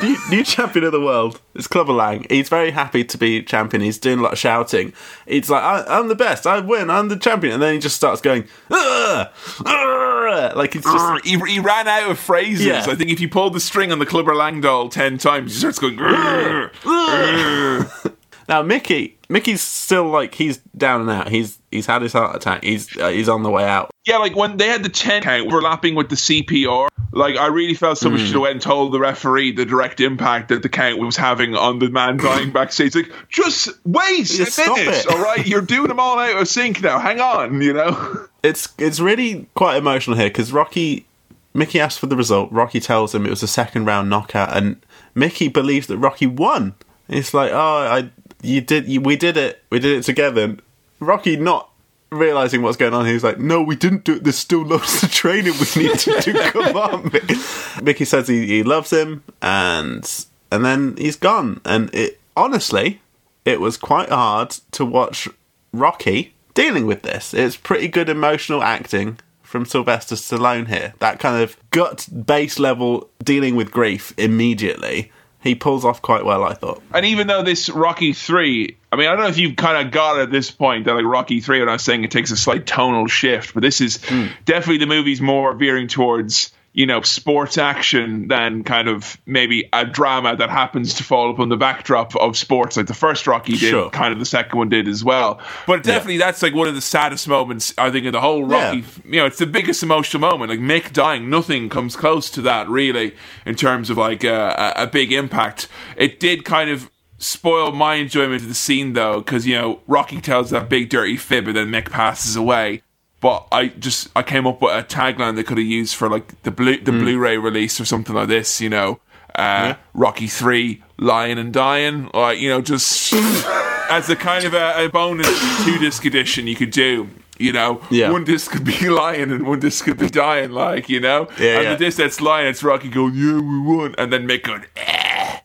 new, new champion of the world. It's Clubber Lang. He's very happy to be champion. He's doing a lot of shouting. It's like, I, I'm the best. I win. I'm the champion. And then he just starts going, "Ugh! Ugh!" Like it's just. he, he ran out of phrases. Yeah. I think if you pull the string on the Clubber Lang doll ten times, he starts going. "Grrr, grrr." Now Mickey, Mickey's still like he's down and out. He's he's had his heart attack. He's uh, he's on the way out. Yeah, like when they had the 10 count overlapping with the CPR, like I really felt someone should have went and told the referee the direct impact that the count was having on the man dying backstage. Like, just wait Yeah, a stop minute, it. all right? You're doing them all out of sync now. Hang on, you know? It's it's really quite emotional here because Rocky, Mickey asks for the result. Rocky tells him it was a second round knockout, and Mickey believes that Rocky won. It's like, oh, I you did you, we did it, we did it together. And Rocky not realizing what's going on. He's like, no, we didn't do it. There's still loads of training we need to do. Come on, Mickey. Mickey says he, he loves him, and and then he's gone. And it honestly, it was quite hard to watch Rocky dealing with this. It's pretty good emotional acting from Sylvester Stallone here. That kind of gut base level dealing with grief immediately. He pulls off quite well, I thought. And even though this Rocky 3, I mean, I don't know if you've kind of got it at this point that like Rocky 3, when I was saying it takes a slight tonal shift, but this is hmm. definitely the movie's more veering towards, you know, sports action than kind of maybe a drama that happens to fall upon the backdrop of sports, like the first Rocky did, Sure. kind of the second one did as well. But definitely, that's like one of the saddest moments I think in the whole Rocky. Yeah. You know, it's the biggest emotional moment. Like Mick dying, nothing comes close to that really in terms of like uh, a, a big impact. It did kind of spoil my enjoyment of the scene though, because you know Rocky tells that big dirty fib, and then Mick passes away. But I just I came up with a tagline they could have used for like the blue the Blu-ray release or something like this. You know, uh, Rocky Three, Lying and Dying, like you know, just as a kind of a, a bonus two disc edition you could do. You know, Yeah. one disc could be lying and one disc could be dying, like you know. Yeah, and yeah. the disc that's lying, it's Rocky going, "Yeah, we won," and then Mick going, eh,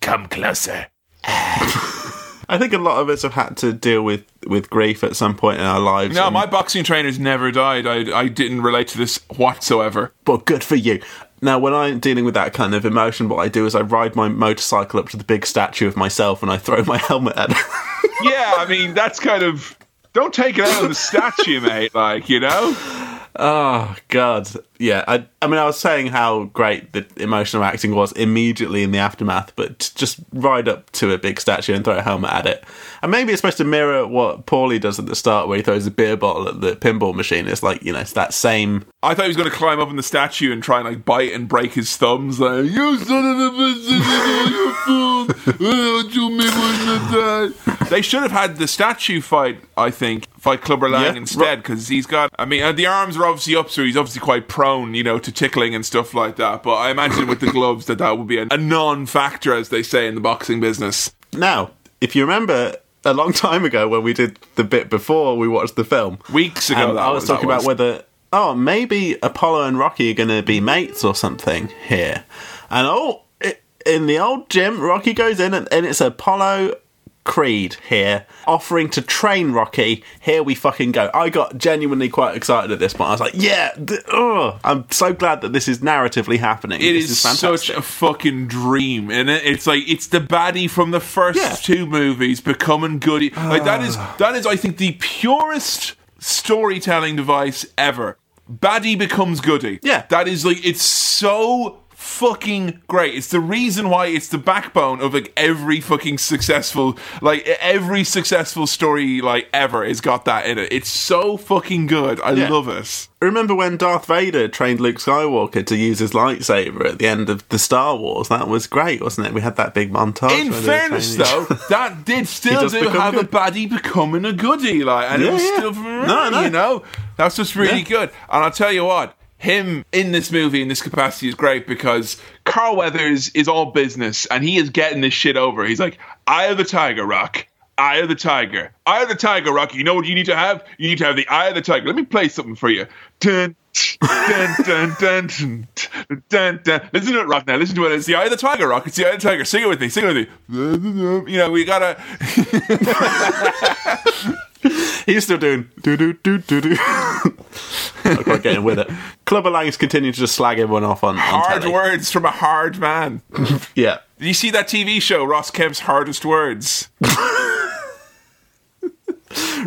"Come closer." I think a lot of us have had to deal with with grief at some point in our lives. No, and- my boxing trainers never died. I I didn't relate to this whatsoever. but good for you. Now, when I'm dealing with that kind of emotion, what I do is I ride my motorcycle up to the big statue of myself and I throw my helmet at it. yeah, I mean, that's kind of. Don't take it out of the statue, mate. Like, you know? oh God, yeah. I, I mean, I was saying how great the emotional acting was immediately in the aftermath, but just ride up to a big statue and throw a helmet at it, and maybe it's supposed to mirror what Paulie does at the start, where he throws a beer bottle at the pinball machine. It's like you know, it's that same. I thought he was going to climb up in the statue and try and like bite and break his thumbs. Like, you son of a bitch, you fool! You make one? They should have had the statue fight. I think fight Clubber Lang Yeah. instead because he's got. I mean, uh, the arms are obviously up, so he's obviously quite prone, you know, to tickling and stuff like that. But I imagine with the gloves that that would be a, a non-factor, as they say in the boxing business. Now, if you remember. A long time ago, when we did the bit before we watched the film, Weeks ago, Um, that I was, was- talking about was. whether oh maybe Apollo and Rocky are going to be mates or something here, and oh it, in the old gym, Rocky goes in and, and it's Apollo Creed here offering to train Rocky. Here we fucking go. I got genuinely quite excited at this point. I was like, yeah, th- oh, I'm so glad that this is narratively happening. It this is, fantastic. such a fucking dream, and it? it's like it's the baddie from the first Yeah. two movies becoming goody. Like that is ah. that is, I think, the purest storytelling device ever. Baddie becomes goody. Yeah. that is like it's so fucking great. It's the reason why it's the backbone of like every fucking successful, like every successful story like ever has got that in it. It's so fucking good. I Yeah. love it. Remember when Darth Vader trained Luke Skywalker to use his lightsaber at the end of the Star Wars? That was great, wasn't it? We had that big montage. In where they were fairness, though, that did still do have a baddie becoming a goodie, like, and it was yeah. still, No, no. you know, that's just really Yeah. good. And I'll tell you what, him in this movie in this capacity is great because Carl Weathers is all business and he is getting this shit over. He's like, Eye of the Tiger, Rock. Eye of the Tiger. Eye of the Tiger, Rock. You know what you need to have? You need to have the Eye of the Tiger. Let me play something for you. Dun, dun, dun, dun, dun, dun, dun. Listen to it, Rock, now. Listen to it. it's the eye of the tiger, Rock. It's the eye of the tiger. Sing it with me. Sing it with me. You know, we gotta. He's still doing do do do do do. Not quite getting with it. Clubber Lang's continue to just slag everyone off on, on Hard telly. words from a hard man. Yeah. Did you see that TV show, Ross Kemp's Hardest Words?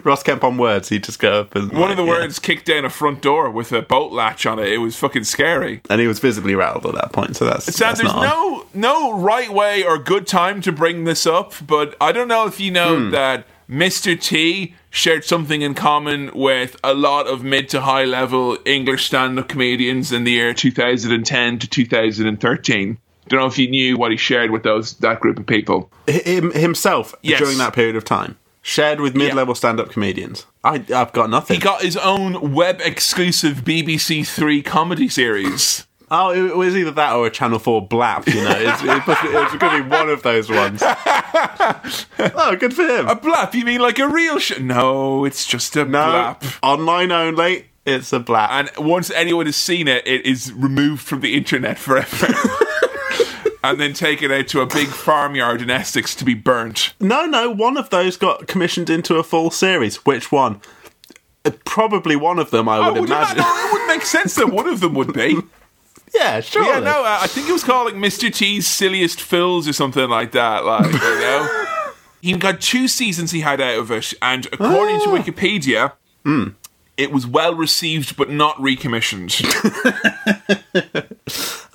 Ross Kemp on words. He'd just go up and One of the like, yeah. words kicked down a front door with a boat latch on it. It was fucking scary. and he was visibly rattled at that point. So that's Sam, that's there's not on. no no right way or good time to bring this up, but I don't know if you know Hmm. that Mr. T shared something in common with a lot of mid to high level English stand up comedians in the year 2010 to 2013. Don't know if you knew what he shared with those that group of people. him himself Yes. during that period of time. Shared with mid-level stand-up comedians. I, I've got nothing. He got his own web exclusive BBC Three comedy series. Oh, it was either that or a Channel Four blap. You know, it's, it, be- it's going to be one of those ones. oh, good for him. A blap? You mean like a real sh No, it's just a no, blap. online only. It's a blap. And once anyone has seen it, it is removed from the internet forever. and then taken out to a big farmyard in Essex to be burnt. No, no, one of those got commissioned into a full series. Which one? Uh, Probably one of them, I Oh, would would imagine. it would make sense that one of them would be. yeah, sure. Yeah, no, uh, I think it was called like Mr. T's Silliest Fills or something like that. Like, you know, he got two seasons he had out of it, and according to Wikipedia, it was well received but not recommissioned.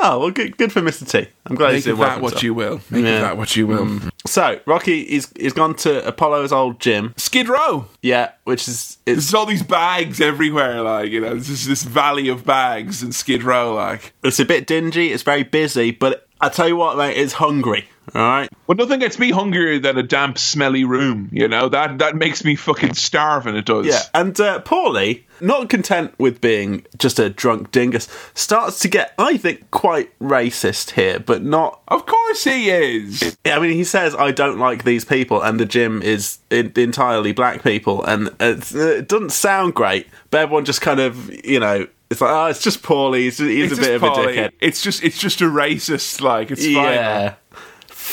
Oh well, good, good for Mr. T. I'm glad he's Make doing of well that what himself. you will. Make Yeah. that what you will. So Rocky is he's gone to Apollo's old gym. Skid Row. Yeah, which is it's There's all these bags everywhere, like you know, there's this valley of bags and Skid Row, like. it's a bit dingy. It's very busy, but I tell you what, mate, it's hungry. All right. But nothing gets me hungrier than a damp, smelly room. You know that that makes me fucking starving. It does. Yeah, and uh, Paulie, not content with being just a drunk dingus, starts to get, I think, quite racist here, but not. Of course he is. I mean, he says, "I don't like these people," and the gym is in, entirely black people, and uh, it's, uh, it doesn't sound great. But everyone just kind of, you know, it's like, oh, it's just Paulie. He's, he's It's a bit just of a dickhead. It's just it's just a racist, like it's fine.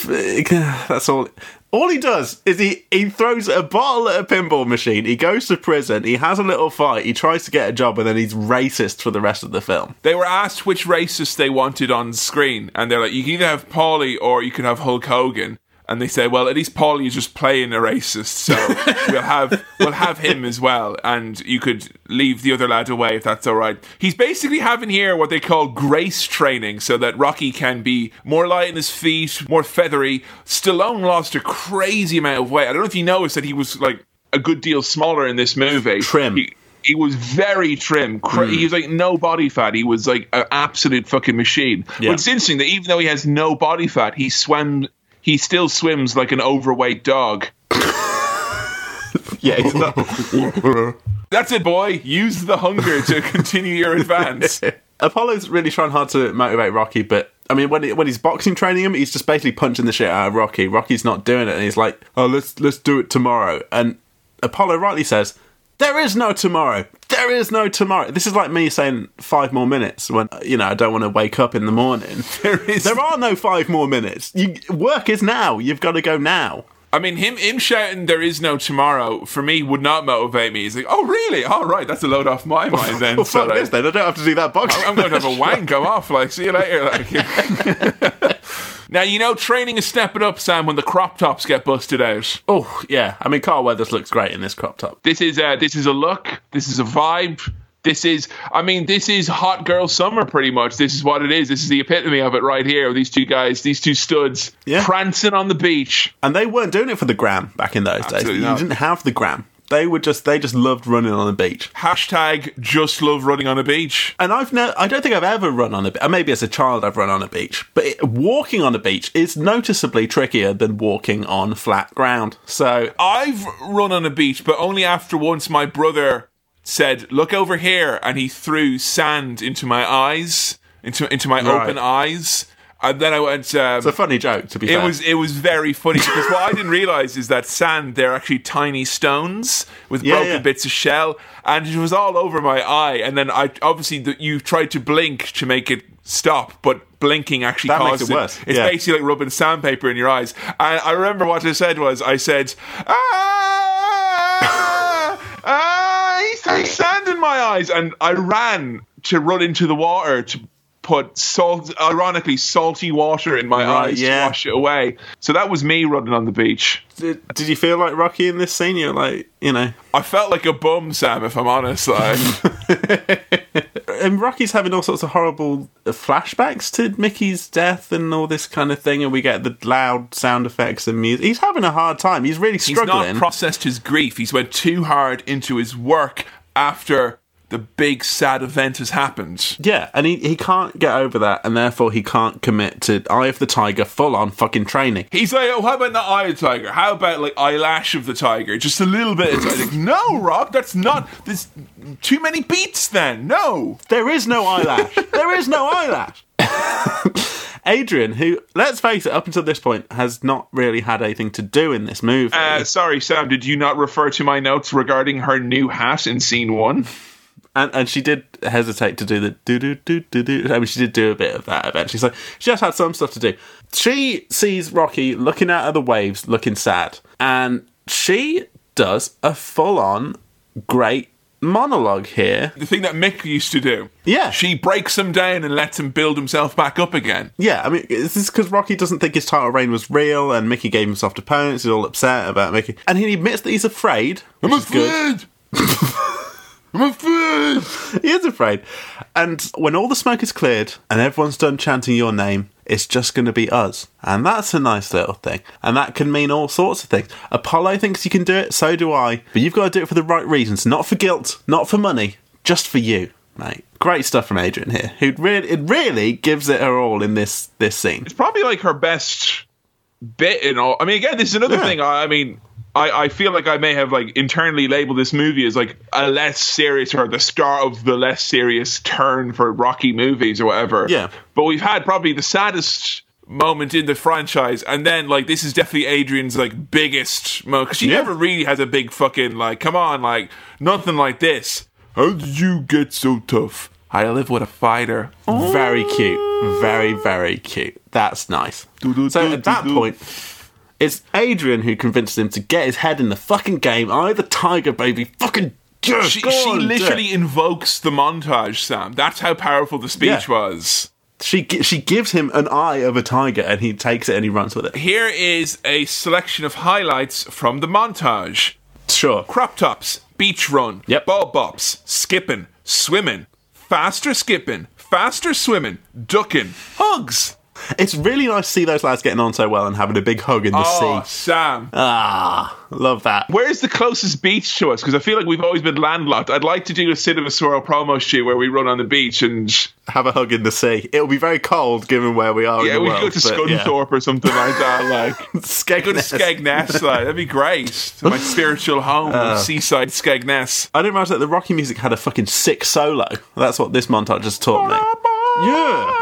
That's all. All he does is he, he throws a bottle at a pinball machine. He goes to prison. He has a little fight. He tries to get a job, and then he's racist for the rest of the film. They were asked which racist they wanted on screen, and they're like, you can either have Paulie or you can have Hulk Hogan. And they say, well, at least Paul is just playing a racist, so we'll have we'll have him as well, and you could leave the other lad away if that's all right. He's basically having here what they call grace training, so that Rocky can be more light in his feet, more feathery. Stallone lost a crazy amount of weight. I don't know if you noticed that he was like a good deal smaller in this movie. Trim. He, he was very trim. Cra- He hmm. was like no body fat. He was like an absolute fucking machine. Yeah. But it's interesting that even though he has no body fat, he swam. He still swims like an overweight dog. Yeah, he's not. That's it, boy. Use the hunger to continue your advance. Apollo's really trying hard to motivate Rocky, but I mean, when he, when he's boxing training him, he's just basically punching the shit out of Rocky. Rocky's not doing it, and he's like, "Oh, let's let's do it tomorrow." And Apollo rightly says, "There is no tomorrow. There is no tomorrow." This is like me saying five more minutes when you know I don't want to wake up in the morning. There is- There are no five more minutes. You, work is now. You've got to go now. I mean, him him shouting "There is no tomorrow" for me would not motivate me. He's like, "Oh, really? All right, that's a load off my mind then." Well, so like, then. I don't have to do that box. I'm going to have a wank. Go off. Like, see you later. Like, now you know training is stepping up, Sam. When the crop tops get busted out. Oh yeah, I mean Carl Weathers looks great in this crop top. This is a, this is a look. This is a vibe. This is, I mean, this is hot girl summer pretty much. This is what it is. This is the epitome of it right here. These two guys, these two studs, Yeah. prancing on the beach. And they weren't doing it for the gram back in those days. Absolutely You didn't have the gram. They were just they just loved running on the beach. Hashtag just love running on a beach. And I've no, I don't think I've ever run on a beach. Maybe as a child I've run on a beach, but it, walking on a beach is noticeably trickier than walking on flat ground. So I've run on a beach, but only after once my brother said, "Look over here," and he threw sand into my eyes, into into my Right. open eyes, and then I went. Um, it's a funny joke to be It fair. was it was very funny because what I didn't realize is that sand they're actually tiny stones with Yeah, broken yeah. bits of shell, and it was all over my eye. And then I obviously the, you tried to blink to make it stop, but blinking actually That makes causes it worse, It's yeah. basically like rubbing sandpaper in your eyes. And I remember what I said was I said. Ah, ah, sand in my eyes, and I ran to run into the water to put salt, ironically, salty water in my Right, eyes yeah. to wash it away. So that was me running on the beach. did, did you feel like Rocky in this scene? You're like, you know, I felt like a bum, Sam, if I'm honest. Like, and Rocky's having all sorts of horrible uh, flashbacks to Mickey's death and all this kind of thing, and we get the loud sound effects and music. He's having a hard time. He's really struggling. he's not processed his grief. He's went too hard into his work after the big sad event has happened. Yeah, and he, he can't get over that, and therefore he can't commit to Eye of the Tiger full on fucking training. He's like, oh, how about the eye of the tiger? How about like eyelash of the tiger? Just a little bit of. Like, no, Rock, that's not. There's too many beats. Then no. There is no eyelash. there is no eyelash. Adrian, who, let's face it, up until this point, has not really had anything to do in this movie. Uh, sorry, Sam, did you not refer to my notes regarding her new hat in scene one? And, and she did hesitate to do the do do do do do. I mean, she did do a bit of that eventually. So she just had some stuff to do. She sees Rocky looking out of the waves, looking sad, and she does a full on great monologue here. The thing that Mick used to do. Yeah. She breaks him down and lets him build himself back up again. Yeah, I mean, is this is because Rocky doesn't think his title reign was real, and Mickey gave him soft opponents. He's all upset about Mickey, and he admits that he's afraid. I'm afraid. I'm afraid. he is afraid. And when all the smoke is cleared and everyone's done chanting your name, it's just going to be us. And that's a nice little thing. And that can mean all sorts of things. Apollo thinks you can do it, so do I. But you've got to do it for the right reasons. Not for guilt, not for money, just for you, mate. Great stuff from Adrian here, who really, it really gives it her all in this, this scene. It's probably like her best bit in all. I mean, again, this is another Yeah. thing. I, I mean, I, I feel like I may have like internally labeled this movie as like a less serious or the start of the less serious turn for Rocky movies or whatever. Yeah. But we've had probably the saddest. moment in the franchise, and then like this is definitely Adrian's like biggest moment because she Yeah. never really has a big fucking like. Come on, like nothing like this. How did you get so tough? I live with a fighter. Very cute. Very, very cute. That's nice. So at that point, it's Adrian who convinces him to get his head in the fucking game. I, the tiger, baby. Fucking it. She, she literally it. invokes the montage, Sam. That's how powerful the speech Yeah. was. She, she gives him an eye of a tiger and he takes it and he runs with it. Here is a selection of highlights from the montage. Sure. crop tops, beach run, Yep. ball bops, skipping, swimming, faster skipping, faster swimming, ducking, hugs. It's really nice to see those lads getting on so well and having a big hug in the Oh, sea. Sam. Ah, love that. Where's the closest beach to us? Because I feel like we've always been landlocked. I'd like to do a Cinema Swirl promo shoot where we run on the beach and Have a hug in the sea. It'll be very cold given where we are yeah, in the we world. could go to but yeah. Scunthorpe or something like that. Like Go to Skegness. Skegness, like, that'd be great. My spiritual home, Uh. seaside Skegness. I didn't realize that the Rocky music had a fucking sick solo. That's what this montage just taught me. Yeah.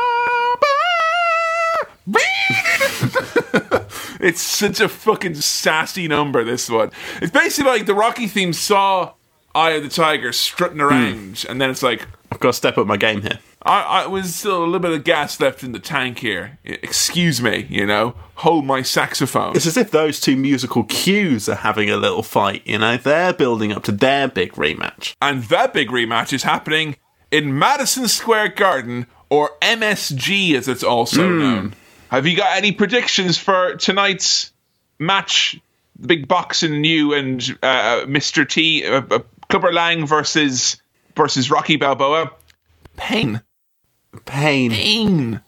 It's such a fucking sassy number, this one. It's basically like the Rocky theme saw Eye of the Tiger strutting around, and then it's like, I've got to step up my game here. I, I was still a little bit of gas left in the tank here. Excuse me, you know, hold my saxophone. It's as if those two musical cues are having a little fight, you know? They're building up to their big rematch. And that big rematch is happening in Madison Square Garden, or MSG as it's also Hmm. known. Have you got any predictions for tonight's match? The big boxing you and uh, Mr. T, uh, uh, Clubber Lang versus versus Rocky Balboa. Pain. Pain. Pain.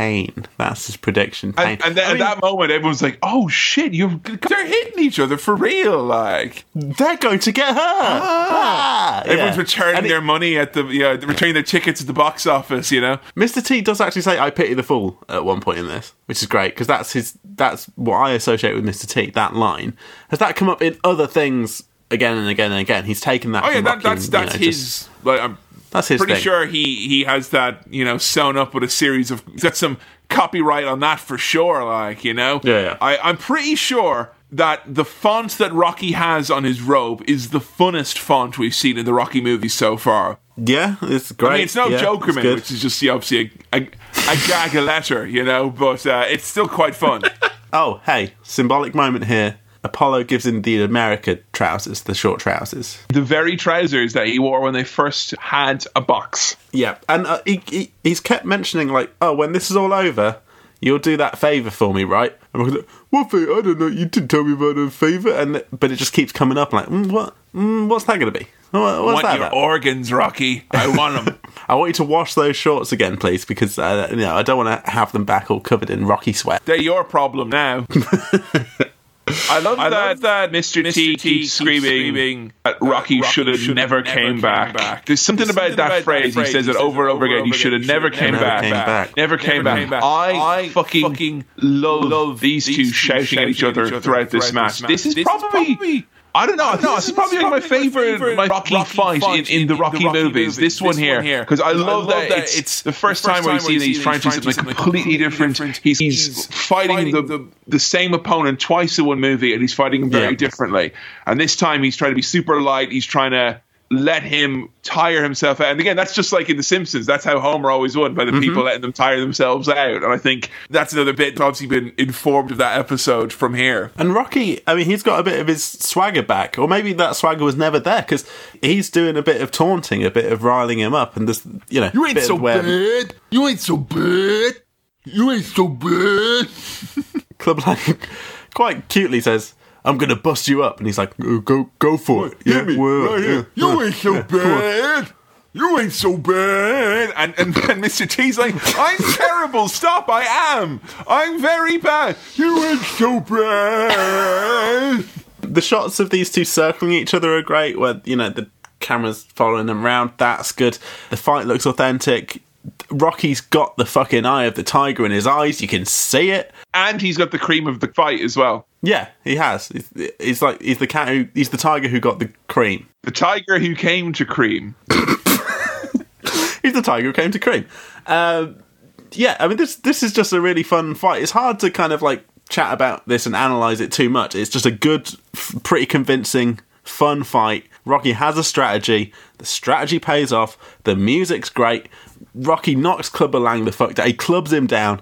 Pain. That's his prediction. Pain. And, and then I mean- at that moment, everyone's like, "Oh shit, you're." They're hitting each other for real, like. They're going to get hurt. Ah, Everyone's yeah. returning it- their money at the, yeah, returning their tickets at the box office, you know? Mr. T does actually say "I pity the fool" at one point in this, which is great because that's his. That's what I associate with Mr. T. That line has that come up in other things again and again and again. He's taken that. Oh, yeah, that, that's, and, you that's know, his. just- like, I'm That's his pretty thing. sure he, he has that, you know, sewn up with a series of. He's got some copyright on that for sure, like, you know? Yeah, yeah. I, I'm pretty sure that the font that Rocky has on his robe is the funnest font we've seen in the Rocky movies so far. Yeah, it's great. I mean, it's no yeah, it's Jokerman, good. which is just yeah, obviously a, a, a gag a letter, you know, but uh, it's still quite fun. Oh, hey, symbolic moment here. Apollo gives him the America trousers, the short trousers. The very trousers that he wore when they first had a box. Yeah, and uh, he, he he's kept mentioning like, oh, when this is all over, you'll do that favor for me, right? And we're like, what favor? I don't know. You didn't tell me about a favor, and but it just keeps coming up. like, mm, what? Mm, what's that going to be? What, I want that your about? organs, Rocky. I want them. I want you to wash those shorts again, please, because uh, you know I don't want to have them back all covered in rocky sweat. They're your problem now. I love I that, love that Mr. T keeps screaming, that Rocky, should have never, came, back. There's something, about, that phrase. He says it over and over again. He should have never came Never back. came back. Never came back. I, fucking, love, these two shouting at each other throughout this match. This is probably. I don't know. No, this is probably like my favorite, my Rocky fight in, in the Rocky movies. This one here, because I love that it's the first time you see these franchises something completely different. He's, he's fighting the the same opponent twice in one movie, and he's fighting him very Yeah. differently. And this time, he's trying to be super light. He's trying to let him tire himself out. And again, that's just like in The Simpsons. That's how Homer always won by the mm-hmm. people letting them tire themselves out. And I think That's another bit that's obviously been informed of that episode from here. And Rocky, I mean, he's got a bit of his swagger back, or maybe that swagger was never there because he's doing a bit of taunting, a bit of riling him up, and this, you know, You ain't so of where bad. You ain't so bad. You ain't so bad. Clubber Lang quite cutely says, I'm gonna bust you up, and he's like, "Go, go, go for it." Hit me well, right here. yeah, You yeah, ain't so yeah, bad. You ain't so bad. And, and, and Mr. T's like, I'm terrible. Stop. I am. I'm very bad. You ain't so bad. The shots of these two circling each other are great. Where you know the camera's following them around. That's good. The fight looks authentic. Rocky's got the fucking eye of the tiger in his eyes. You can see it. And he's got the cream of the fight as well. Yeah, he has. He's, he's like he's the cat who he's the tiger who got the cream. The tiger who came to cream. He's the tiger who came to cream. Um, yeah, I mean this this is just a really fun fight. It's hard to kind of like chat about this and analyze it too much. It's just a good, f- pretty convincing, fun fight. Rocky has a strategy. The strategy pays off. The music's great. Rocky knocks Clubber Lang the fuck down. He clubs him down,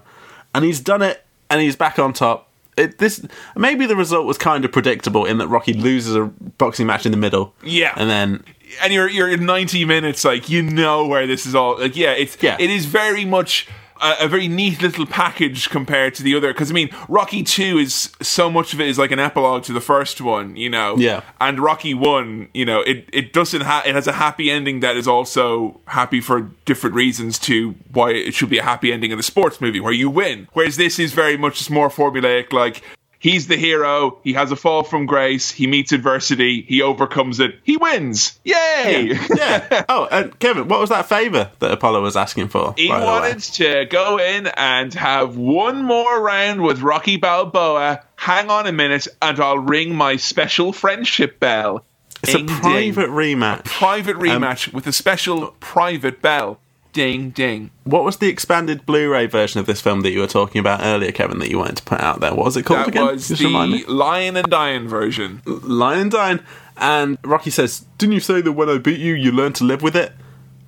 and he's done it. And he's back on top. It, this maybe the result was kind of predictable in that Rocky loses a boxing match in the middle. Yeah. and then and you're you're in 90 minutes like you know where this is all like yeah it's Yeah. it is very much a, a very neat little package compared to the other because I mean Rocky 2 is so much of it is like an epilogue to the first one you know Yeah. and Rocky 1 you know it it doesn't ha- it has a happy ending that is also happy for different reasons to why it should be a happy ending in the sports movie where you win whereas this is very much just more formulaic like He's the hero. He has a fall from grace. He meets adversity. He overcomes it. He wins. Yay! yeah. Oh, and Kevin, what was that favour that Apollo was asking for? He by the way? wanted to go in and have one more round with Rocky Balboa. Hang on a minute, and I'll ring my special friendship bell. It's a private rematch. private um, rematch with a special private bell ding ding What was the expanded Blu-ray version of this film that you were talking about earlier, Kevin? That you wanted to put out there? What was it called That again? was Just the Lion and Diane version. Lion and Dine. And Rocky says, "Didn't you say that when I beat you, you learned to live with it?"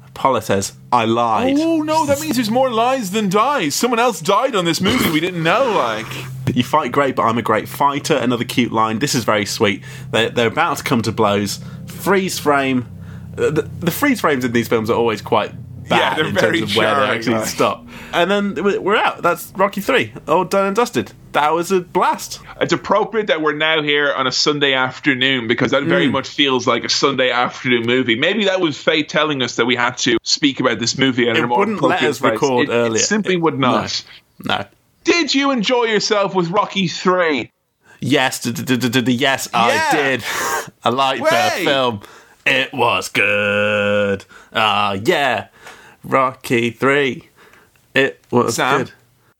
Apollo says, "I lied." Oh no, that means there's more lies than dies. Someone else died on this movie we didn't know. Like, You fight great, but I'm a great fighter. Another cute line. This is very sweet. They're, they're about to come to blows. Freeze frame. The, the freeze frames in these films are always quite bad they're in very terms of where they actually like. stop. And then we- we're out. That's Rocky Three. All done and dusted. That was a blast. It's appropriate that we're now here on a Sunday afternoon because that very much feels like a Sunday afternoon movie. Maybe that was fate telling us that we had to speak about this movie at It a more wouldn't let appropriate us place. record It- it earlier. simply It- would not. No. Did you enjoy yourself with Rocky Three? Yes, d- d- d- d- d- yes, I did. I liked the Way. film. It was good. Ah, yeah. Rocky Three. It was Sam, good.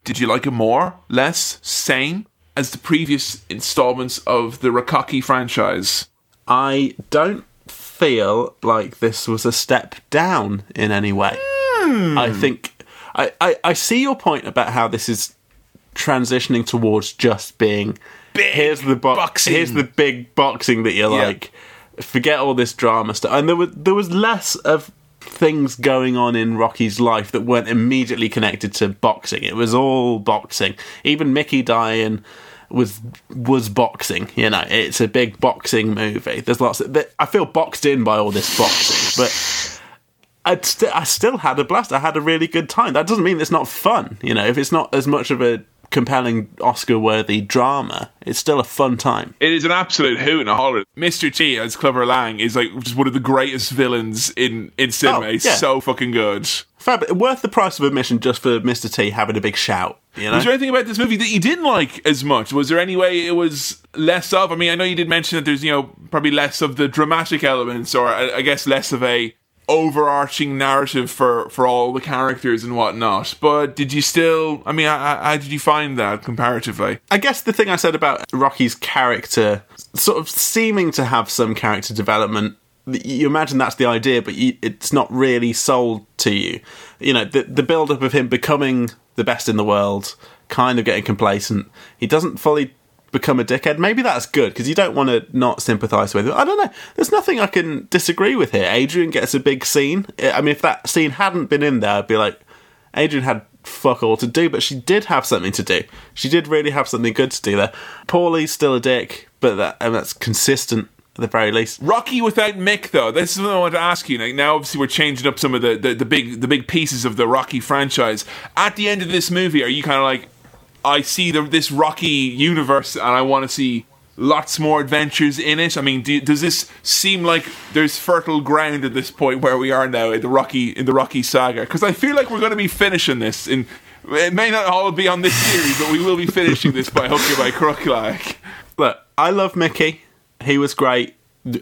did you like it more, less, same as the previous installments of the Rakaki franchise? I don't feel like this was a step down in any way. Hmm. I think I, I, I see your point about how this is transitioning towards just being Big here's the bo- boxing. here's the big boxing that you're Yeah. like forget all this drama stuff and there was there was less of things going on in Rocky's life that weren't immediately connected to boxing it was all boxing even Mickey dying was was boxing you know it's a big boxing movie there's lots of I feel boxed in by all this boxing but st- I still had a blast. I had a really good time. That doesn't mean it's not fun. You know, if it's not as much of a compelling Oscar-worthy drama, it's still a fun time. It is an absolute hoot and a holler. Mr. T as Clubber Lang is like just one of the greatest villains in in cinema. Oh, He's so fucking good. Fab, worth the price of admission just for Mr. T having a big shout. You know, Was there anything about this movie that you didn't like as much? Was there any way it was less of? I mean, I know you did mention that there's you know probably less of the dramatic elements, or I, I guess less of a overarching narrative for for all the characters and whatnot. But did you still? I mean, how, did you find that comparatively? I guess the thing I said about Rocky's character, sort of seeming to have some character development, you imagine that's the idea, but you, it's not really sold to you. You know, the, the build up of him becoming the best in the world, kind of getting complacent. He doesn't fully become a dickhead. Maybe that's good because you don't want to not sympathise with him. I don't know. There's nothing I can disagree with here. Adrian gets a big scene. I mean, if that scene hadn't been in there, I'd be like, Adrian had fuck all to do, but she did have something to do. She did really have something good to do there. Paulie's still a dick, but that and that's consistent at the very least. Rocky without Mick, though. This is what I want to ask you. Like, now, obviously, we're changing up some of the, the, the big the big pieces of the Rocky franchise. At the end of this movie, are you kind of like, I see the, this Rocky universe, and I want to see lots more adventures in it? I mean, do, does this seem like there's fertile ground at this point where we are now in the Rocky in the Rocky saga? Because I feel like we're going to be finishing this in. It may not all be on this series, but we will be finishing this by hook or by crook. Like, Look, I love Mickey. He was great.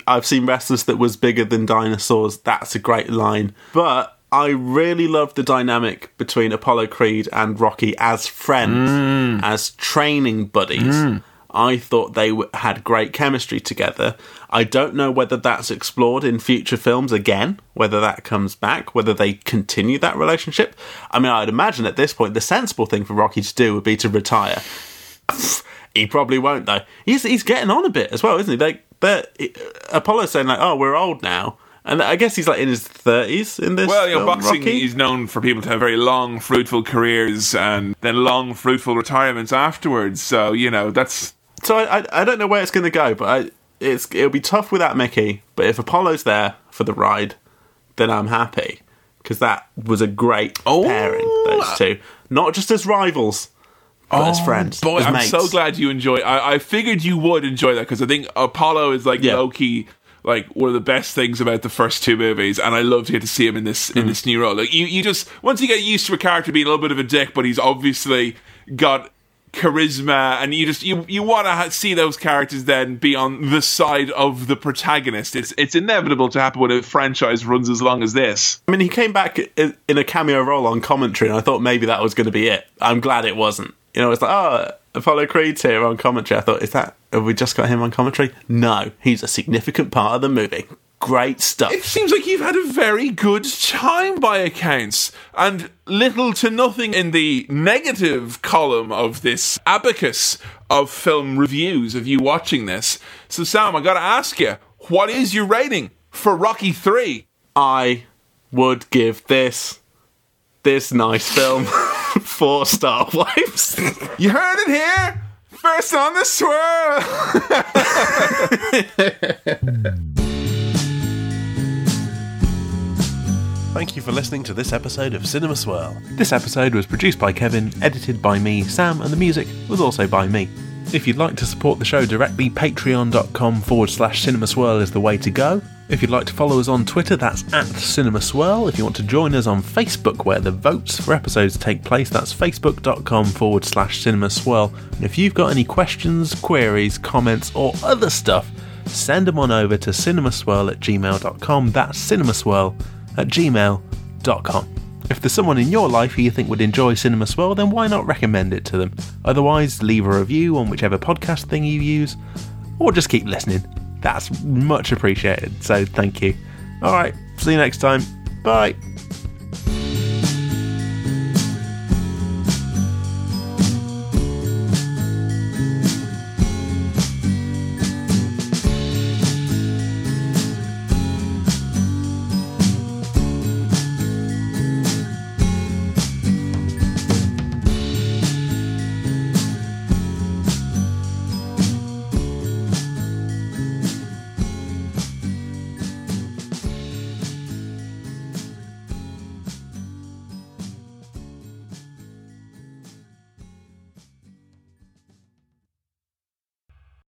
I've seen wrestlers that was bigger than dinosaurs. That's a great line. But I really love the dynamic between Apollo Creed and Rocky as friends, mm. as training buddies. Mm. I thought they w- had great chemistry together. I don't know whether that's explored in future films again, whether that comes back, whether they continue that relationship. I mean, I'd imagine at this point the sensible thing for Rocky to do would be to retire. He probably won't though. He's he's getting on a bit as well, isn't he? Like, but uh, Apollo's saying like, "Oh, we're old now," and I guess he's like in his thirties in this. well, you know, film, boxing Rocky. is known for people to have very long, fruitful careers and then long, fruitful retirements afterwards. So you know, that's So I, I I don't know where it's going to go, but I, it's it'll be tough without Mickey. But if Apollo's there for the ride, then I'm happy because that was a great Oh. pairing. Those two, not just as rivals, but as oh, friends. Boy, as I'm mates. so glad you enjoy. I, I figured you would enjoy that because I think Apollo is like Yeah. low key, like one of the best things about the first two movies, and I love to get to see him in this Mm. in this new role. Like you, you just once you get used to a character being a little bit of a dick, but he's obviously got charisma, and you just you you want to ha- see those characters then be on the side of the protagonist. It's It's inevitable to happen when a franchise runs as long as this. I mean, he came back i- in a cameo role on commentary, and I thought maybe that was going to be it. I'm glad it wasn't. You know, it's like, oh, Apollo Creed's here on commentary. I thought, is that have we just got him on commentary? No, he's a significant part of the movie. Great stuff. It seems like you've had a very good time by accounts, and little to nothing in the negative column of this abacus of film reviews of you watching this. So, Sam, I gotta ask you, what is your rating for Rocky 3? I would give this this nice film four star wipes. You heard it here! First on the swirl! Thank you for listening to this episode of Cinema Swirl. This episode was produced by Kevin, edited by me, Sam, and the music was also by me. If you'd like to support the show directly, patreon.com forward slash cinema swirl is the way to go. If you'd like to follow us on Twitter, that's at Cinema Swirl. If you want to join us on Facebook, where the votes for episodes take place, that's facebook.com forward slash cinema swirl. And if you've got any questions, queries, comments, or other stuff, send them on over to cinemaswirl at gmail.com. That's cinemaswirl at gmail.com. If there's someone in your life who you think would enjoy Cinema Swirl, then why not recommend it to them? Otherwise, leave a review on whichever podcast thing you use, or just keep listening. That's much appreciated. So thank you. All right. See you next time. Bye.